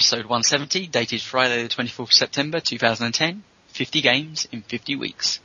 episode 170, dated Friday the 24th of September 2010. 50 games in 50 weeks.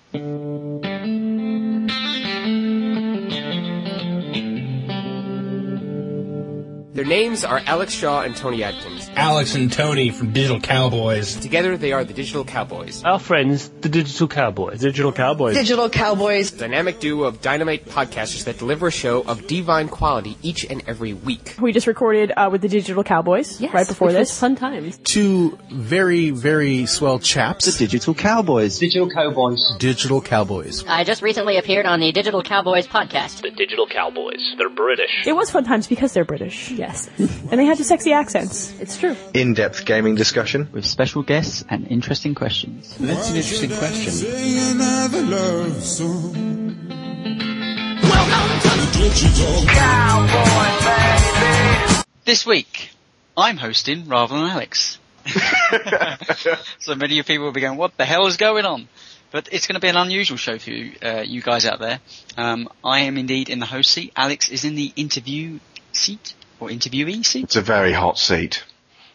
Their names are Alex Shaw and Tony Adkins. Alex and Tony from Digital Cowboys. Together, they are the Digital Cowboys. Our friends, the Digital Cowboys. Digital Cowboys. Digital Cowboys. A dynamic duo of dynamite podcasters that deliver a show of divine quality each and every week. We just recorded uh, with the Digital Cowboys Yes, right before which was this. fun times. Two very, very swell chaps. The Digital Cowboys. Digital Cowboys. Digital Cowboys. I just recently appeared on the Digital Cowboys podcast. The Digital Cowboys. They're British. It was fun times because they're British. Yes, And they had the sexy accents. it's true. In-depth gaming discussion. With special guests and interesting questions. That's an interesting question. This week, I'm hosting rather than Alex. so many of you people will be going, what the hell is going on? But it's going to be an unusual show for you, uh, you guys out there. Um, I am indeed in the host seat. Alex is in the interview seat or interviewee seat. It's a very hot seat.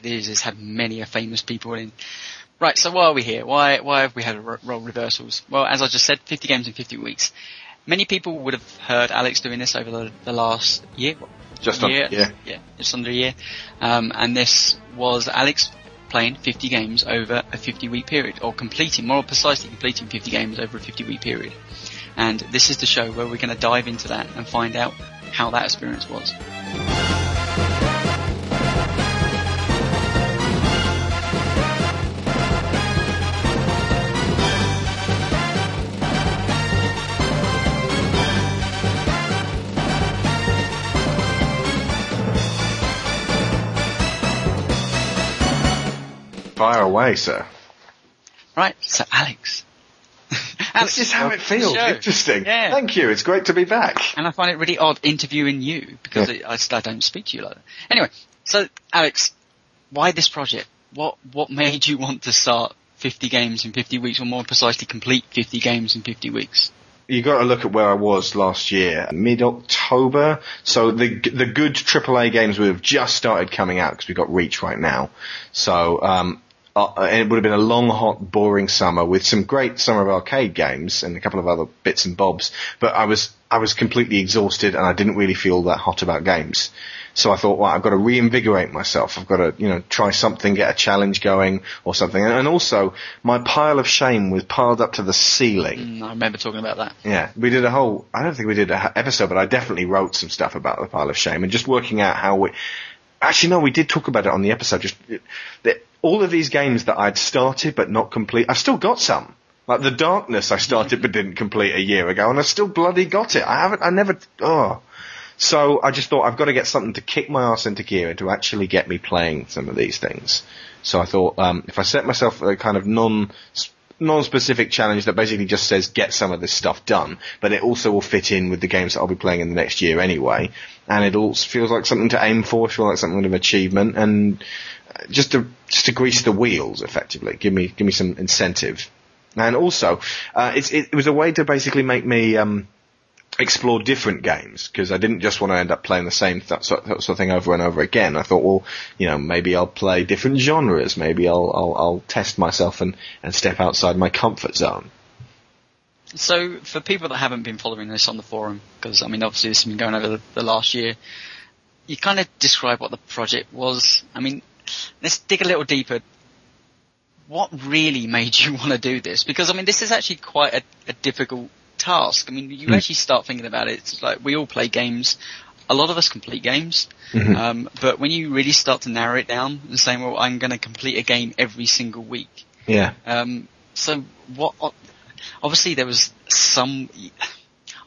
It is. It's had many a famous people in. Right. So why are we here? Why why have we had role reversals? Well, as I just said, 50 games in 50 weeks. Many people would have heard Alex doing this over the, the last year. Just year, yeah. yeah, just under a year. Um, and this was Alex playing 50 games over a 50 week period, or completing, more precisely completing 50 games over a 50 week period. And this is the show where we're going to dive into that and find out how that experience was. Fire away, sir. Right, so Alex. This is how it feels. Interesting. Yeah. Thank you. It's great to be back. And I find it really odd interviewing you because Yeah. I, I don't speak to you like that. Anyway, so Alex, why this project? What what made you want to start 50 games in 50 weeks, or more precisely, complete 50 games in 50 weeks? You got to look at where I was last year, mid October. So the the good AAA games would have just started coming out because we got Reach right now. So um, uh, and it would have been a long, hot, boring summer with some great summer of arcade games and a couple of other bits and bobs. But I was I was completely exhausted and I didn't really feel that hot about games. So I thought, well, I've got to reinvigorate myself. I've got to, you know, try something, get a challenge going or something. And, and also, my pile of shame was piled up to the ceiling. Mm, I remember talking about that. Yeah, we did a whole. I don't think we did an episode, but I definitely wrote some stuff about the pile of shame and just working out how we. Actually, no, we did talk about it on the episode. Just that all of these games that I'd started but not complete. I've still got some. Like the Darkness, I started but didn't complete a year ago, and I still bloody got it. I haven't. I never. Oh. So I just thought I've got to get something to kick my ass into gear and to actually get me playing some of these things. So I thought um, if I set myself a kind of non non-specific challenge that basically just says get some of this stuff done, but it also will fit in with the games that I'll be playing in the next year anyway, and it all feels like something to aim for, feels like something of achievement, and just to just to grease the wheels effectively, give me give me some incentive, and also uh, it was a way to basically make me. Um, explore different games because I didn't just want to end up playing the same th- sort, of thing over and over again. I thought, well, you know, maybe I'll play different genres. Maybe I'll I'll, I'll test myself and, and step outside my comfort zone. So, for people that haven't been following this on the forum, because I mean, obviously this has been going over the, the last year, you kind of describe what the project was. I mean, let's dig a little deeper. What really made you want to do this? Because I mean, this is actually quite a, a difficult task. I mean, you actually start thinking about it. It's like we all play games. A lot of us complete games, um, but when you really start to narrow it down and saying, "Well, I'm going to complete a game every single week," Yeah. Um, so what? Obviously, there was some.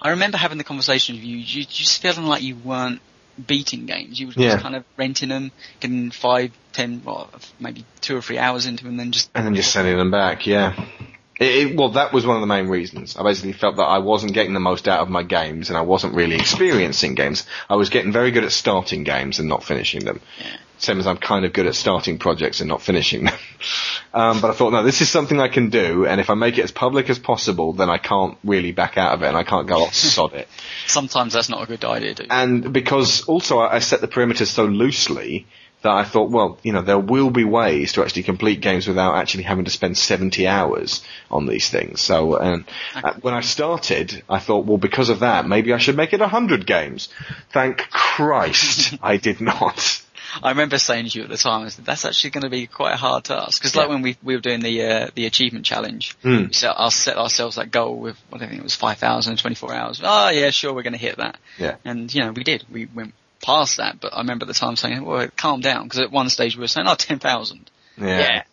I remember having the conversation with you. You just feeling like you weren't beating games. You were Yeah. just kind of renting them, getting five, ten, well, maybe two or three hours into them, and then just And then just sending them back, yeah. It, it, well, that was one of the main reasons. I basically felt that I wasn't getting the most out of my games and I wasn't really experiencing games. I was getting very good at starting games and not finishing them. Same as I'm kind of good at starting projects and not finishing them. um, but I thought, no, this is something I can do and if I make it as public as possible, then I can't really back out of it and I can't go, oh, sod it. sometimes that's not a good idea. Do you? And because also I I set the perimeters so loosely that I thought, well, you know, there will be ways to actually complete games without actually having to spend 70 hours on these things. So, and uh, when I started, I thought, well, because of that, maybe I should make it 100 games. Thank Christ, I did not. I remember saying to you at the time, I said, that's actually going to be quite a hard task. Because like Yeah. when we, we were doing the, uh, the achievement challenge, Hmm. we set, I set ourselves that goal with, I think it was 5,000 in 24 hours. Oh yeah, sure, we're going to hit that. Yeah. And, you know, we did. We went past that, but I remember at the time saying, well, calm down. Because at one stage we were saying, oh, 10,000. Yeah.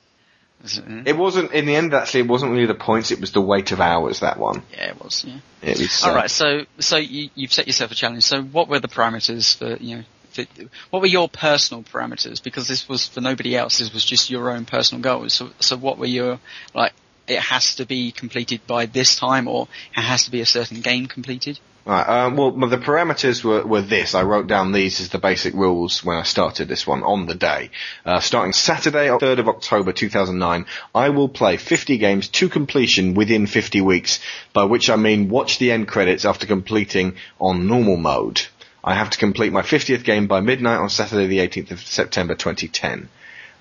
Was it, wasn't, in the end, actually, it wasn't really the points, it was the weight of hours, that one. yeah, it was, yeah. It was, All uh, right, so so you, you've set yourself a challenge. So what were the parameters for you know? For, what were your personal parameters? Because this was for nobody else. This was just your own personal goals. So so what were your like? It has to be completed by this time, or it has to be a certain game completed. Right, um, well, the parameters were, were this. I wrote down these as the basic rules when I started this one on the day. Uh, starting Saturday, 3rd of October 2009, I will play 50 games to completion within 50 weeks, by which I mean watch the end credits after completing on normal mode. I have to complete my 50th game by midnight on Saturday the 18th of September 2010.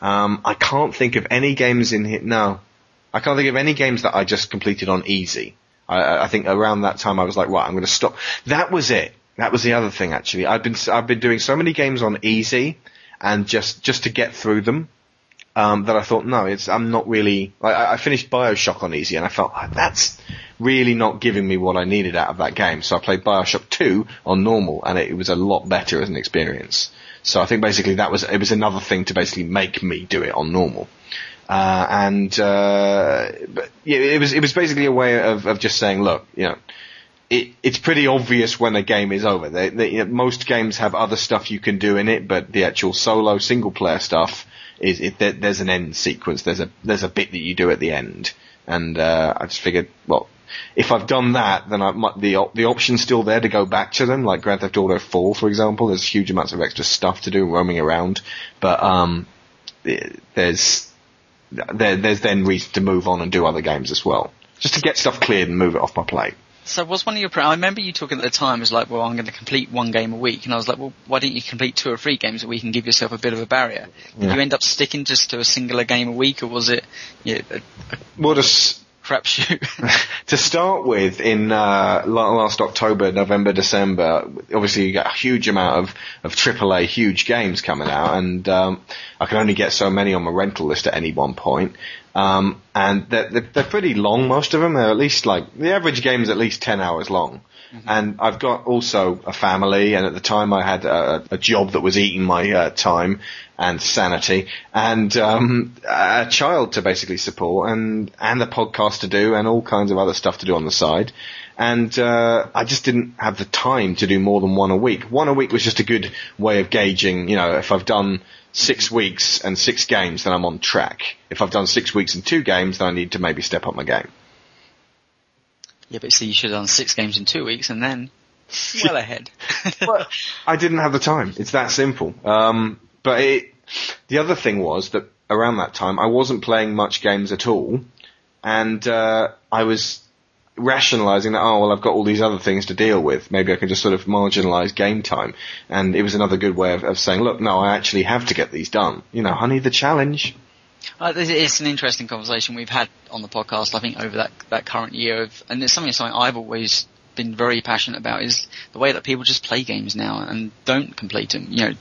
Um, I can't think of any games in here, no. I can't think of any games that I just completed on easy. I, I think around that time I was like, right, I'm going to stop. That was it. That was the other thing actually. I've been I've been doing so many games on easy, and just just to get through them, um, that I thought no, it's I'm not really. I, I finished Bioshock on easy, and I felt "Ah, that's really not giving me what I needed out of that game. So I played Bioshock two on normal, and it, it was a lot better as an experience. So I think basically that was it was another thing to basically make me do it on normal. Uh, and uh, but yeah, it was it was basically a way of, of just saying, look, you know, it, it's pretty obvious when a game is over. They, they, you know, most games have other stuff you can do in it, but the actual solo single player stuff is it, there, there's an end sequence. There's a there's a bit that you do at the end, and uh, I just figured, well, if I've done that, then I might, the the option's still there to go back to them, like Grand Theft Auto 4, for example. There's huge amounts of extra stuff to do roaming around, but um, there's there, there's then reason to move on and do other games as well, just to get stuff cleared and move it off my plate. So was one of your? I remember you talking at the time it was like, well, I'm going to complete one game a week, and I was like, well, why don't you complete two or three games a week and give yourself a bit of a barrier? Did Yeah. you end up sticking just to a singular game a week, or was it yeah, a, a Well, crapshoot? to start with, in uh, last October, November, December, obviously you get a huge amount of, of AAA huge games coming out, and um, I can only get so many on my rental list at any one point. Um, and they're, they're, they're pretty long, most of them. They're at least like, the average game is at least 10 hours long. And I've got also a family, and at the time I had a, a job that was eating my uh, time and sanity, and um, a child to basically support, and and a podcast to do, and all kinds of other stuff to do on the side. And uh, I just didn't have the time to do more than one a week. One a week was just a good way of gauging, you know, if I've done six weeks and six games, then I'm on track. If I've done six weeks and two games, then I need to maybe step up my game. yeah, but see, you should have done six games in two weeks, and then well ahead. But I didn't have the time. It's that simple. Um, but it, the other thing was that around that time I wasn't playing much games at all, and uh, I was rationalizing that oh well I've got all these other things to deal with. Maybe I can just sort of marginalize game time, and it was another good way of, of saying look no I actually have to get these done. You know, honey, the challenge. Uh, it's an interesting conversation we've had on the podcast, I think, over that, that current year of, and it's something, something I've always been very passionate about is the way that people just play games now and don't complete them. You know,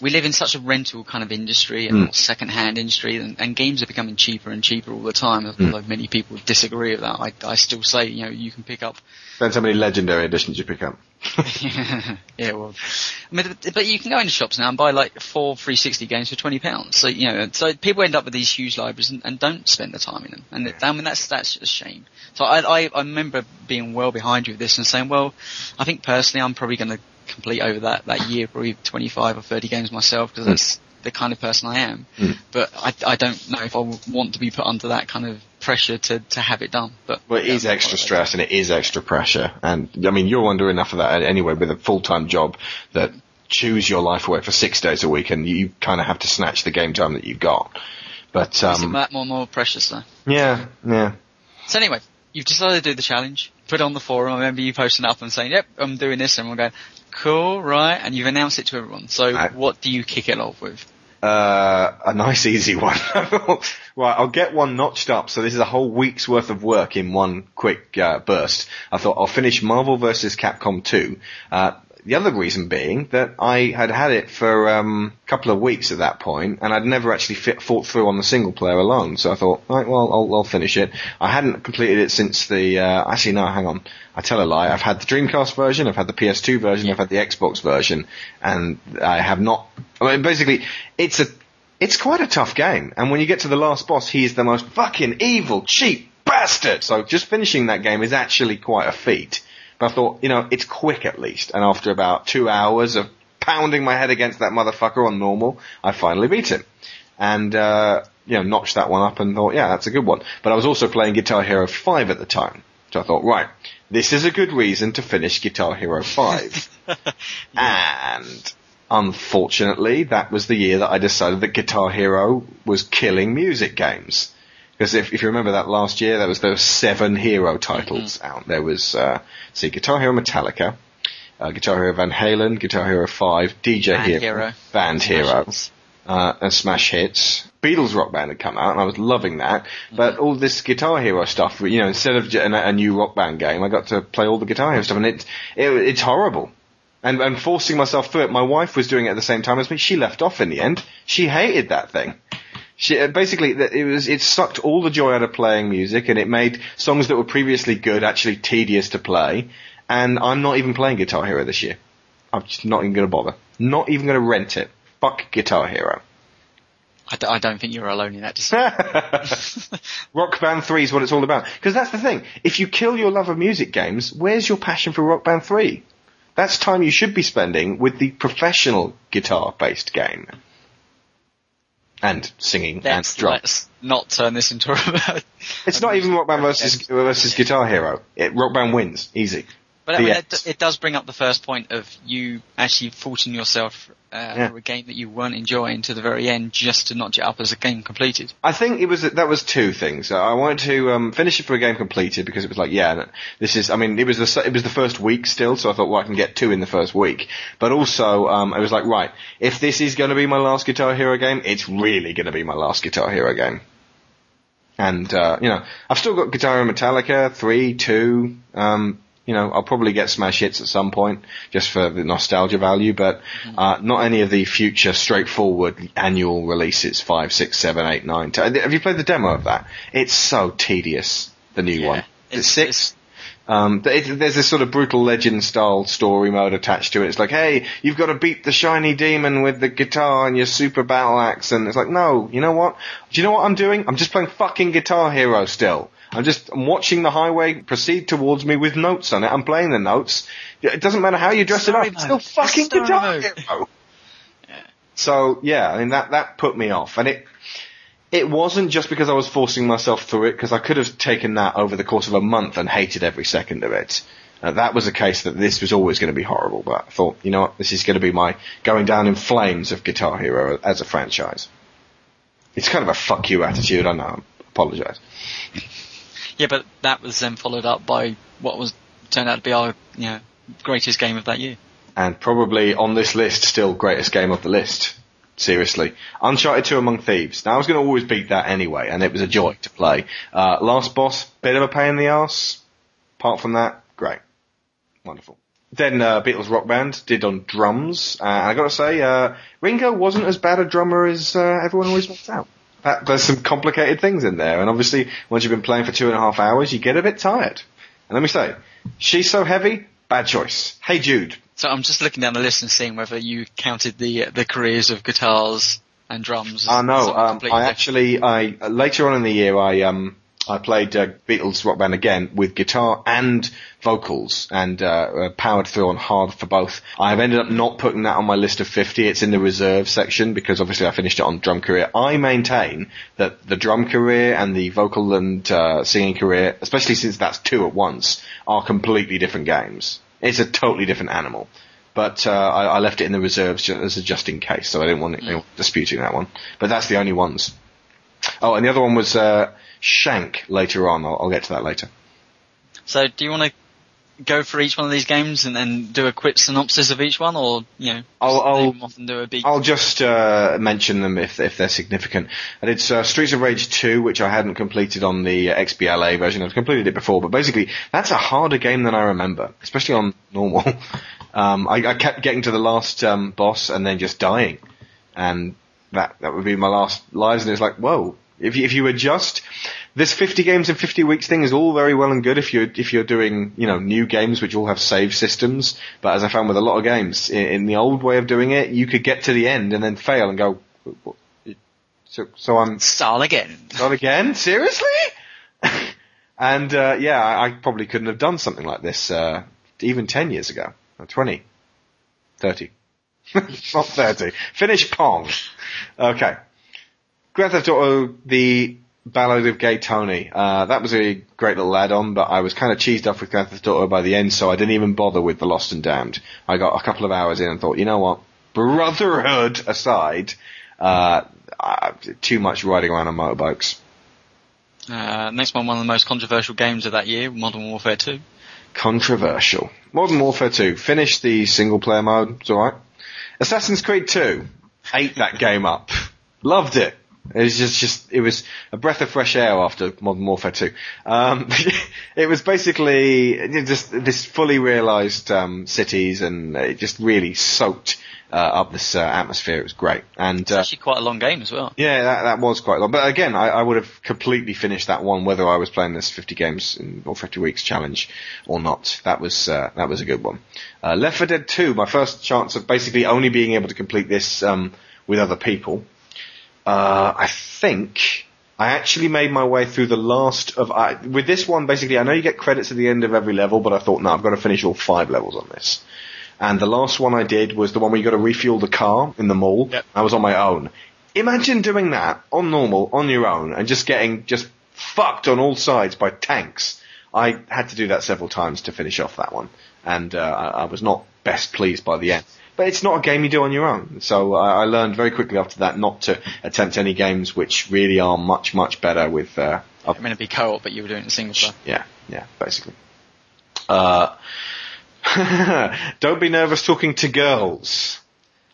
we live in such a rental kind of industry and mm. second-hand industry, and, and games are becoming cheaper and cheaper all the time. Although mm. many people disagree with that, I, I still say, you know, you can pick up Depends how many legendary editions you pick up. yeah, well, I mean, but you can go into shops now and buy like four 360 games for twenty pounds. So you know, so people end up with these huge libraries and, and don't spend the time in them. And it, I mean, that's that's a shame. So I, I I remember being well behind you with this and saying, well, I think personally, I'm probably going to complete over that that year probably 25 or 30 games myself because hmm. that's the kind of person I am. Hmm. But I I don't know if I would want to be put under that kind of pressure to to have it done. But Well, it is extra stress and it is extra pressure. And I mean, you're under enough of that anyway with a full-time job that choose your life away for six days a week and you kind of have to snatch the game time that you've got. But, um, that more and more precious though? yeah, yeah. So anyway, you've decided to do the challenge, put it on the forum. I remember you posting up and saying, "Yep, I'm doing this," and we're going, "Cool, right?" And you've announced it to everyone. So Right. what do you kick it off with? Uh, a nice easy one. right, I'll get one notched up. So this is a whole week's worth of work in one quick uh, burst. I thought I'll finish Marvel vs. Capcom 2. Uh, the other reason being that I had had it for um, a couple of weeks at that point, and I'd never actually fit, fought through on the single player alone. So I thought, right, well, I'll, I'll finish it. I hadn't completed it since the. Uh, actually, no, hang on. I tell a lie. I've had the Dreamcast version, I've had the PS2 version, I've had the Xbox version, and I have not. I mean, basically, it's a. It's quite a tough game, and when you get to the last boss, he is the most fucking evil, cheap bastard. So just finishing that game is actually quite a feat. But I thought, you know, it's quick at least. And after about two hours of pounding my head against that motherfucker on normal, I finally beat him. And, uh, you know, notched that one up and thought, yeah, that's a good one. But I was also playing Guitar Hero 5 at the time. So I thought, right, this is a good reason to finish Guitar Hero 5. And unfortunately, that was the year that I decided that Guitar Hero was killing music games. Because if, if you remember that last year, there was those seven hero titles out. There was, uh, see, Guitar Hero Metallica, uh, Guitar Hero Van Halen, Guitar Hero 5, DJ Band Hero, Hero. Band Hero, uh, and Smash Hits. Beatles Rock Band had come out, and I was loving that. But all this Guitar Hero stuff, you know, instead of a new Rock Band game, I got to play all the Guitar Hero stuff, and it, it it's horrible. And, and forcing myself through it, my wife was doing it at the same time as me. She left off in the end. She hated that thing. She, uh, basically, it was it sucked all the joy out of playing music, and it made songs that were previously good actually tedious to play. And I'm not even playing Guitar Hero this year. I'm just not even going to bother. Not even going to rent it. Fuck Guitar Hero. I, d- I don't think you're alone in that decision. Rock Band 3 is what it's all about. Because that's the thing. If you kill your love of music games, where's your passion for Rock Band 3? That's time you should be spending with the professional guitar-based game. And singing and let's, drum. let's not turn this into a. It's not even Rock Band versus, versus Guitar Hero. It, Rock Band wins. Easy. But I mean, it, it does bring up the first point of you actually faulting yourself uh, Yeah. for a game that you weren't enjoying to the very end just to notch it up as a game completed. I think it was that was two things. I wanted to um, finish it for a game completed because it was like, yeah, this is. I mean, it was the it was the first week still, so I thought, well, I can get two in the first week. But also, um, I was like, right, if this is going to be my last Guitar Hero game, it's really going to be my last Guitar Hero game. And uh, you know, I've still got Guitar Hero Metallica three, two. Um, you know, I'll probably get Smash Hits at some point just for the nostalgia value, but uh, not any of the future straightforward annual releases five, six, seven, eight, nine. Ten. Have you played the demo of that? It's so tedious. The new one. It's, six. Um, it, there's this sort of brutal legend style story mode attached to it. It's like, hey, you've got to beat the shiny demon with the guitar and your super battle axe, and it's like, no, you know what? Do you know what I'm doing? I'm just playing fucking Guitar Hero still. I'm just I'm watching the highway proceed towards me with notes on it. I'm playing the notes. It doesn't matter how you dress Story it up. It's still fucking Story Guitar. Hero. So yeah, I mean that that put me off, and it it wasn't just because I was forcing myself through it, because I could have taken that over the course of a month and hated every second of it. Uh, that was a case that this was always going to be horrible, but I thought, you know what, this is going to be my going down in flames of Guitar Hero as a franchise. It's kind of a fuck you attitude, I know, I apologise. Yeah, but that was then followed up by what was turned out to be our you know greatest game of that year. And probably on this list, still greatest game of the list. Seriously. Uncharted 2 Among Thieves. Now I was going to always beat that anyway, and it was a joy to play. Uh, last boss, bit of a pain in the ass. Apart from that, great. Wonderful. Then uh, Beatles Rock Band did on drums. Uh, and I got to say, uh, Ringo wasn't as bad a drummer as uh, everyone always makes out. That, there's some complicated things in there, and obviously, once you've been playing for two and a half hours, you get a bit tired. And let me say, she's so heavy, bad choice. Hey Jude, So I'm just looking down the list and seeing whether you counted the the careers of guitars and drums. I know. Um, I actually, I later on in the year, I um, I played uh, Beatles Rock Band again with guitar and vocals, and uh, uh, powered through on hard for both. I've ended up not putting that on my list of 50. It's in the reserve section because obviously I finished it on drum career. I maintain that the drum career and the vocal and uh, singing career, especially since that's two at once, are completely different games. It's a totally different animal. But uh, I, I left it in the reserves ju- as a just in case, so I didn't want anyone disputing that one. But that's the only ones. Oh, and the other one was uh, Shank later on. I'll, I'll get to that later. So do you want to go for each one of these games and then do a quick synopsis of each one, or you know, I'll- just I'll- name them off and do a big. I'll just uh, mention them if if they're significant. And it's uh, Streets of Rage 2, which I hadn't completed on the XBLA version. I've completed it before, but basically that's a harder game than I remember, especially on normal. um, I, I kept getting to the last um, boss and then just dying, and that that would be my last lives. And it's like, whoa! If you, if you adjust this 50 games in 50 weeks thing is all very well and good if you're if you're doing you know new games which all have save systems. But as I found with a lot of games in, in the old way of doing it, you could get to the end and then fail and go. So, so I'm Start again. Start again? Seriously? and uh, yeah, I, I probably couldn't have done something like this uh, even 10 years ago. Or 20. 30. not 30. Finish Pong. Okay. Grand Theft Auto, the Ballad of Gay Tony. Uh, that was a great little add-on, but I was kind of cheesed off with Grand Theft Auto by the end, so I didn't even bother with The Lost and Damned. I got a couple of hours in and thought, you know what? Brotherhood aside, uh, too much riding around on motorbikes. Uh, next one, one of the most controversial games of that year, Modern Warfare 2. Controversial. Modern Warfare 2. Finished the single player mode. It's alright. Assassin's Creed 2. Ate that game up. Loved it. It was just, just, it was a breath of fresh air after Modern Warfare 2. Um, it was basically just this fully realized, um, cities and it just really soaked, uh, up this, uh, atmosphere. It was great. And, It's uh, actually quite a long game as well. yeah, that, that was quite long. But again, I, I would have completely finished that one whether I was playing this 50 games in, or 50 weeks challenge or not. That was uh, that was a good one. Uh, Left 4 Dead 2, my first chance of basically only being able to complete this um, with other people. Uh, I think I actually made my way through the last of I, with this one. Basically, I know you get credits at the end of every level, but I thought, no, I've got to finish all five levels on this. And the last one I did was the one where you got to refuel the car in the mall. Yep. I was on my own. Imagine doing that on normal, on your own, and just getting just fucked on all sides by tanks. I had to do that several times to finish off that one, and uh, I, I was not best pleased by the end. But it's not a game you do on your own, so I, I learned very quickly after that not to attempt any games which really are much much better with. Uh, I mean, it'd be co-op, but you were doing it single player. yeah, yeah, basically. Uh, don't be nervous talking to girls.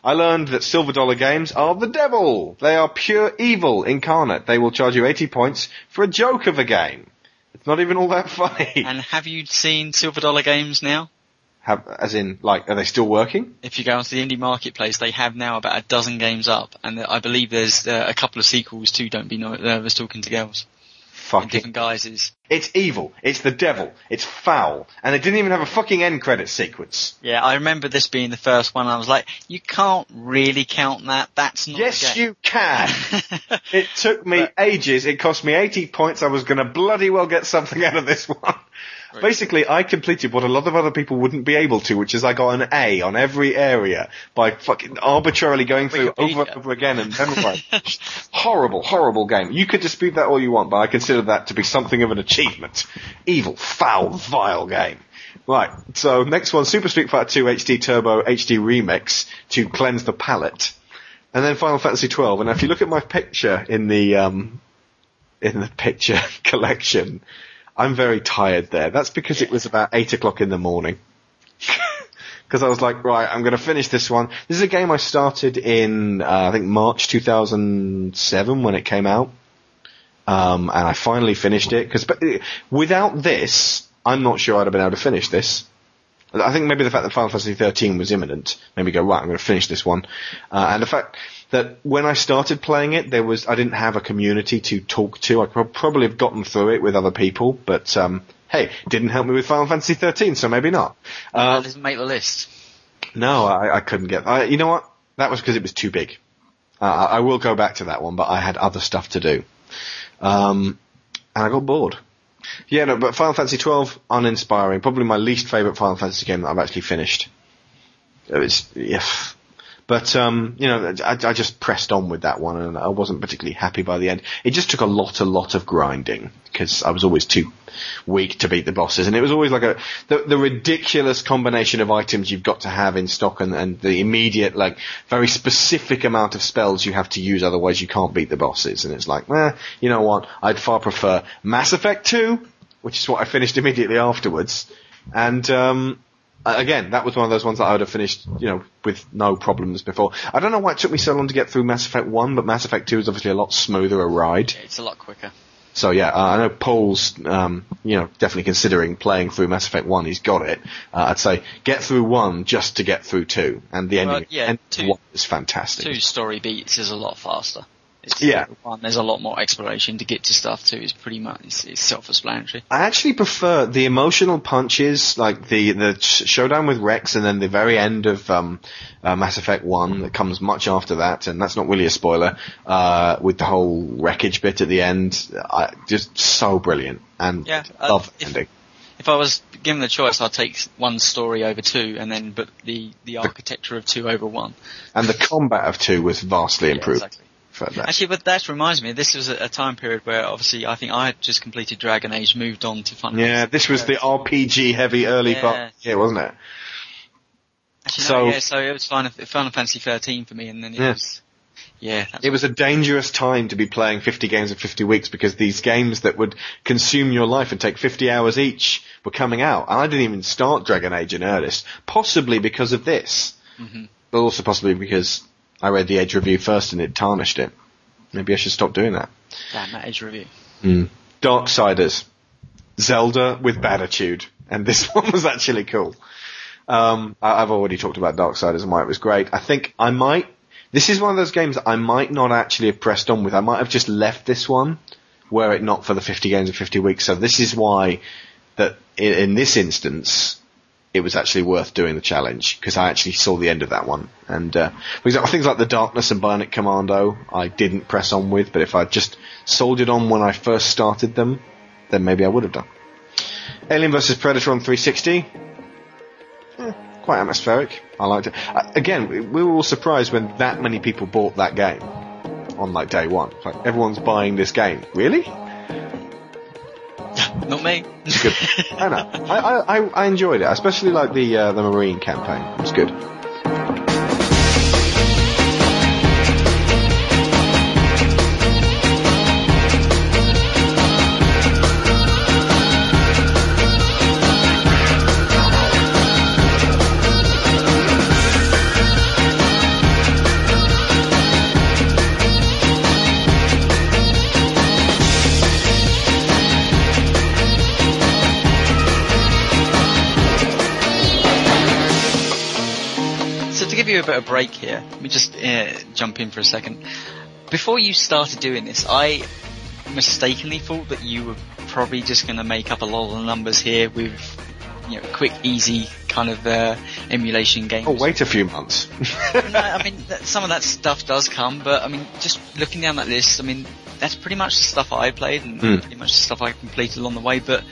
I learned that silver dollar games are the devil. They are pure evil incarnate. They will charge you 80 points for a joke of a game. It's not even all that funny. And have you seen Silver Dollar Games now? Have, as in, like, are they still working? If you go onto the indie marketplace, they have now about a dozen games up, and I believe there's uh, a couple of sequels to Don't Be Nervous Talking to Girls in Fucking. different guises. It's evil. It's the devil. It's foul. And it didn't even have a fucking end credit sequence. Yeah, I remember this being the first one. I was like, you can't really count that. That's not. Yes, you can. It took me ages. It cost me 80 points. I was going to bloody well get something out of this one. Basically, I completed what a lot of other people wouldn't be able to, which is I got an A on every area by fucking arbitrarily going through over and over again and memorizing. horrible, horrible game. You could dispute that all you want, but I consider that to be something of an achievement. Evil, foul, vile game. Right, so next one, Super Street Fighter 2 HD Turbo HD Remix to cleanse the palate. And then Final Fantasy 12. And if you look at my picture in the um, in the picture collection, I'm very tired there. That's because it was about eight o'clock in the morning. Because I was like, right, I'm going to finish this one. This is a game I started in uh, I think March 2007 when it came out, um, and I finally finished it. Because without this, I'm not sure I'd have been able to finish this. I think maybe the fact that Final Fantasy 13 was imminent made me go, right, I'm going to finish this one. Uh, and the fact that when I started playing it, there was, I didn't have a community to talk to. I could probably have gotten through it with other people, but, um, hey, didn't help me with Final Fantasy 13, so maybe not. Uh, that doesn't make the list. no, I, I couldn't get, I, you know what? That was because it was too big. Uh, I I will go back to that one, but I had other stuff to do. Um, and I got bored. Yeah, no, but Final Fantasy 12, uninspiring. Probably my least favourite Final Fantasy game that I've actually finished. It was, yeah. But, um, you know, I, I just pressed on with that one and I wasn't particularly happy by the end. It just took a lot, a lot of grinding because I was always too weak to beat the bosses. And it was always like a, the, the ridiculous combination of items you've got to have in stock and, and the immediate, like, very specific amount of spells you have to use otherwise you can't beat the bosses. And it's like, eh, you know what, I'd far prefer Mass Effect 2, which is what I finished immediately afterwards, And um, again, that was one of those ones that I would have finished, you know, with no problems before. I don't know why it took me so long to get through Mass Effect 1, but Mass Effect 2 is obviously a lot smoother a ride. It's a lot quicker. So yeah, uh, I know Paul's, um, you know, definitely considering playing through Mass Effect 1. He's got it. Uh, I'd say get through 1 just to get through 2. And the ending, yeah, ending two- 1 is fantastic. Two story beats is a lot faster. It's Yeah. One, there's a lot more exploration to get to stuff. too. It's pretty much it's, it's self-explanatory. I actually prefer the emotional punches, like the the showdown with Wrex, and then the very end of um, uh, Mass Effect One that comes much after that, and that's not really a spoiler. Uh, with the whole wreckage bit at the end, I, just so brilliant, and Yeah, uh, love if- ending. If I was given the choice, I'd take one story over two, and then but the the architecture of two over one. And the combat of two was vastly Yeah, improved exactly. Actually, but that reminds me, this was a, a time period where obviously I think I had just completed Dragon Age, moved on to Final yeah, this was the RPG heavy early Yeah. part, yeah, wasn't it? Actually, so- no, yeah, so it was Final, Final Fantasy 13 for me, and then it Yeah. was, yeah, It was a dangerous time to be playing 50 games in 50 weeks because these games that would consume your life and take 50 hours each were coming out. And I didn't even start Dragon Age in earnest, possibly because of this. Mhm. But also possibly because I read the Edge review first and it tarnished it. Maybe I should stop doing that. damn that Edge review. Darksiders. Zelda with Batitude. And this one was actually cool. Um, I, I've already talked about Darksiders and why it was great. I think I might, this is one of those games that I might not actually have pressed on with. I might have just left this one were it not for the 50 games in 50 weeks. So this is why that in, in this instance, it was actually worth doing the challenge because I actually saw the end of that one. And uh, for example, things like the Darkness and Bionic Commando, I didn't press on with, but if I just soldiered on when I first started them, then maybe I would have done. Alien vs Predator on 360, eh, quite atmospheric. I liked it. Uh, again, we we were all surprised when that many people bought that game on like day one. Like everyone's buying this game, really? Not me. Good. I know. I, I, I- enjoyed it. Especially like the uh, the Marine campaign. It was good. You a bit of break here, let me just uh, jump in for a second. Before you started doing this, I mistakenly thought that you were probably just going to make up a lot of the numbers here with, you know, quick, easy kind of uh, emulation games. Oh, wait a few months. no, I mean, that, some of that stuff does come, but I mean, just looking down that list, I mean, that's pretty much the stuff I played and Hmm. pretty much the stuff I completed along the way. But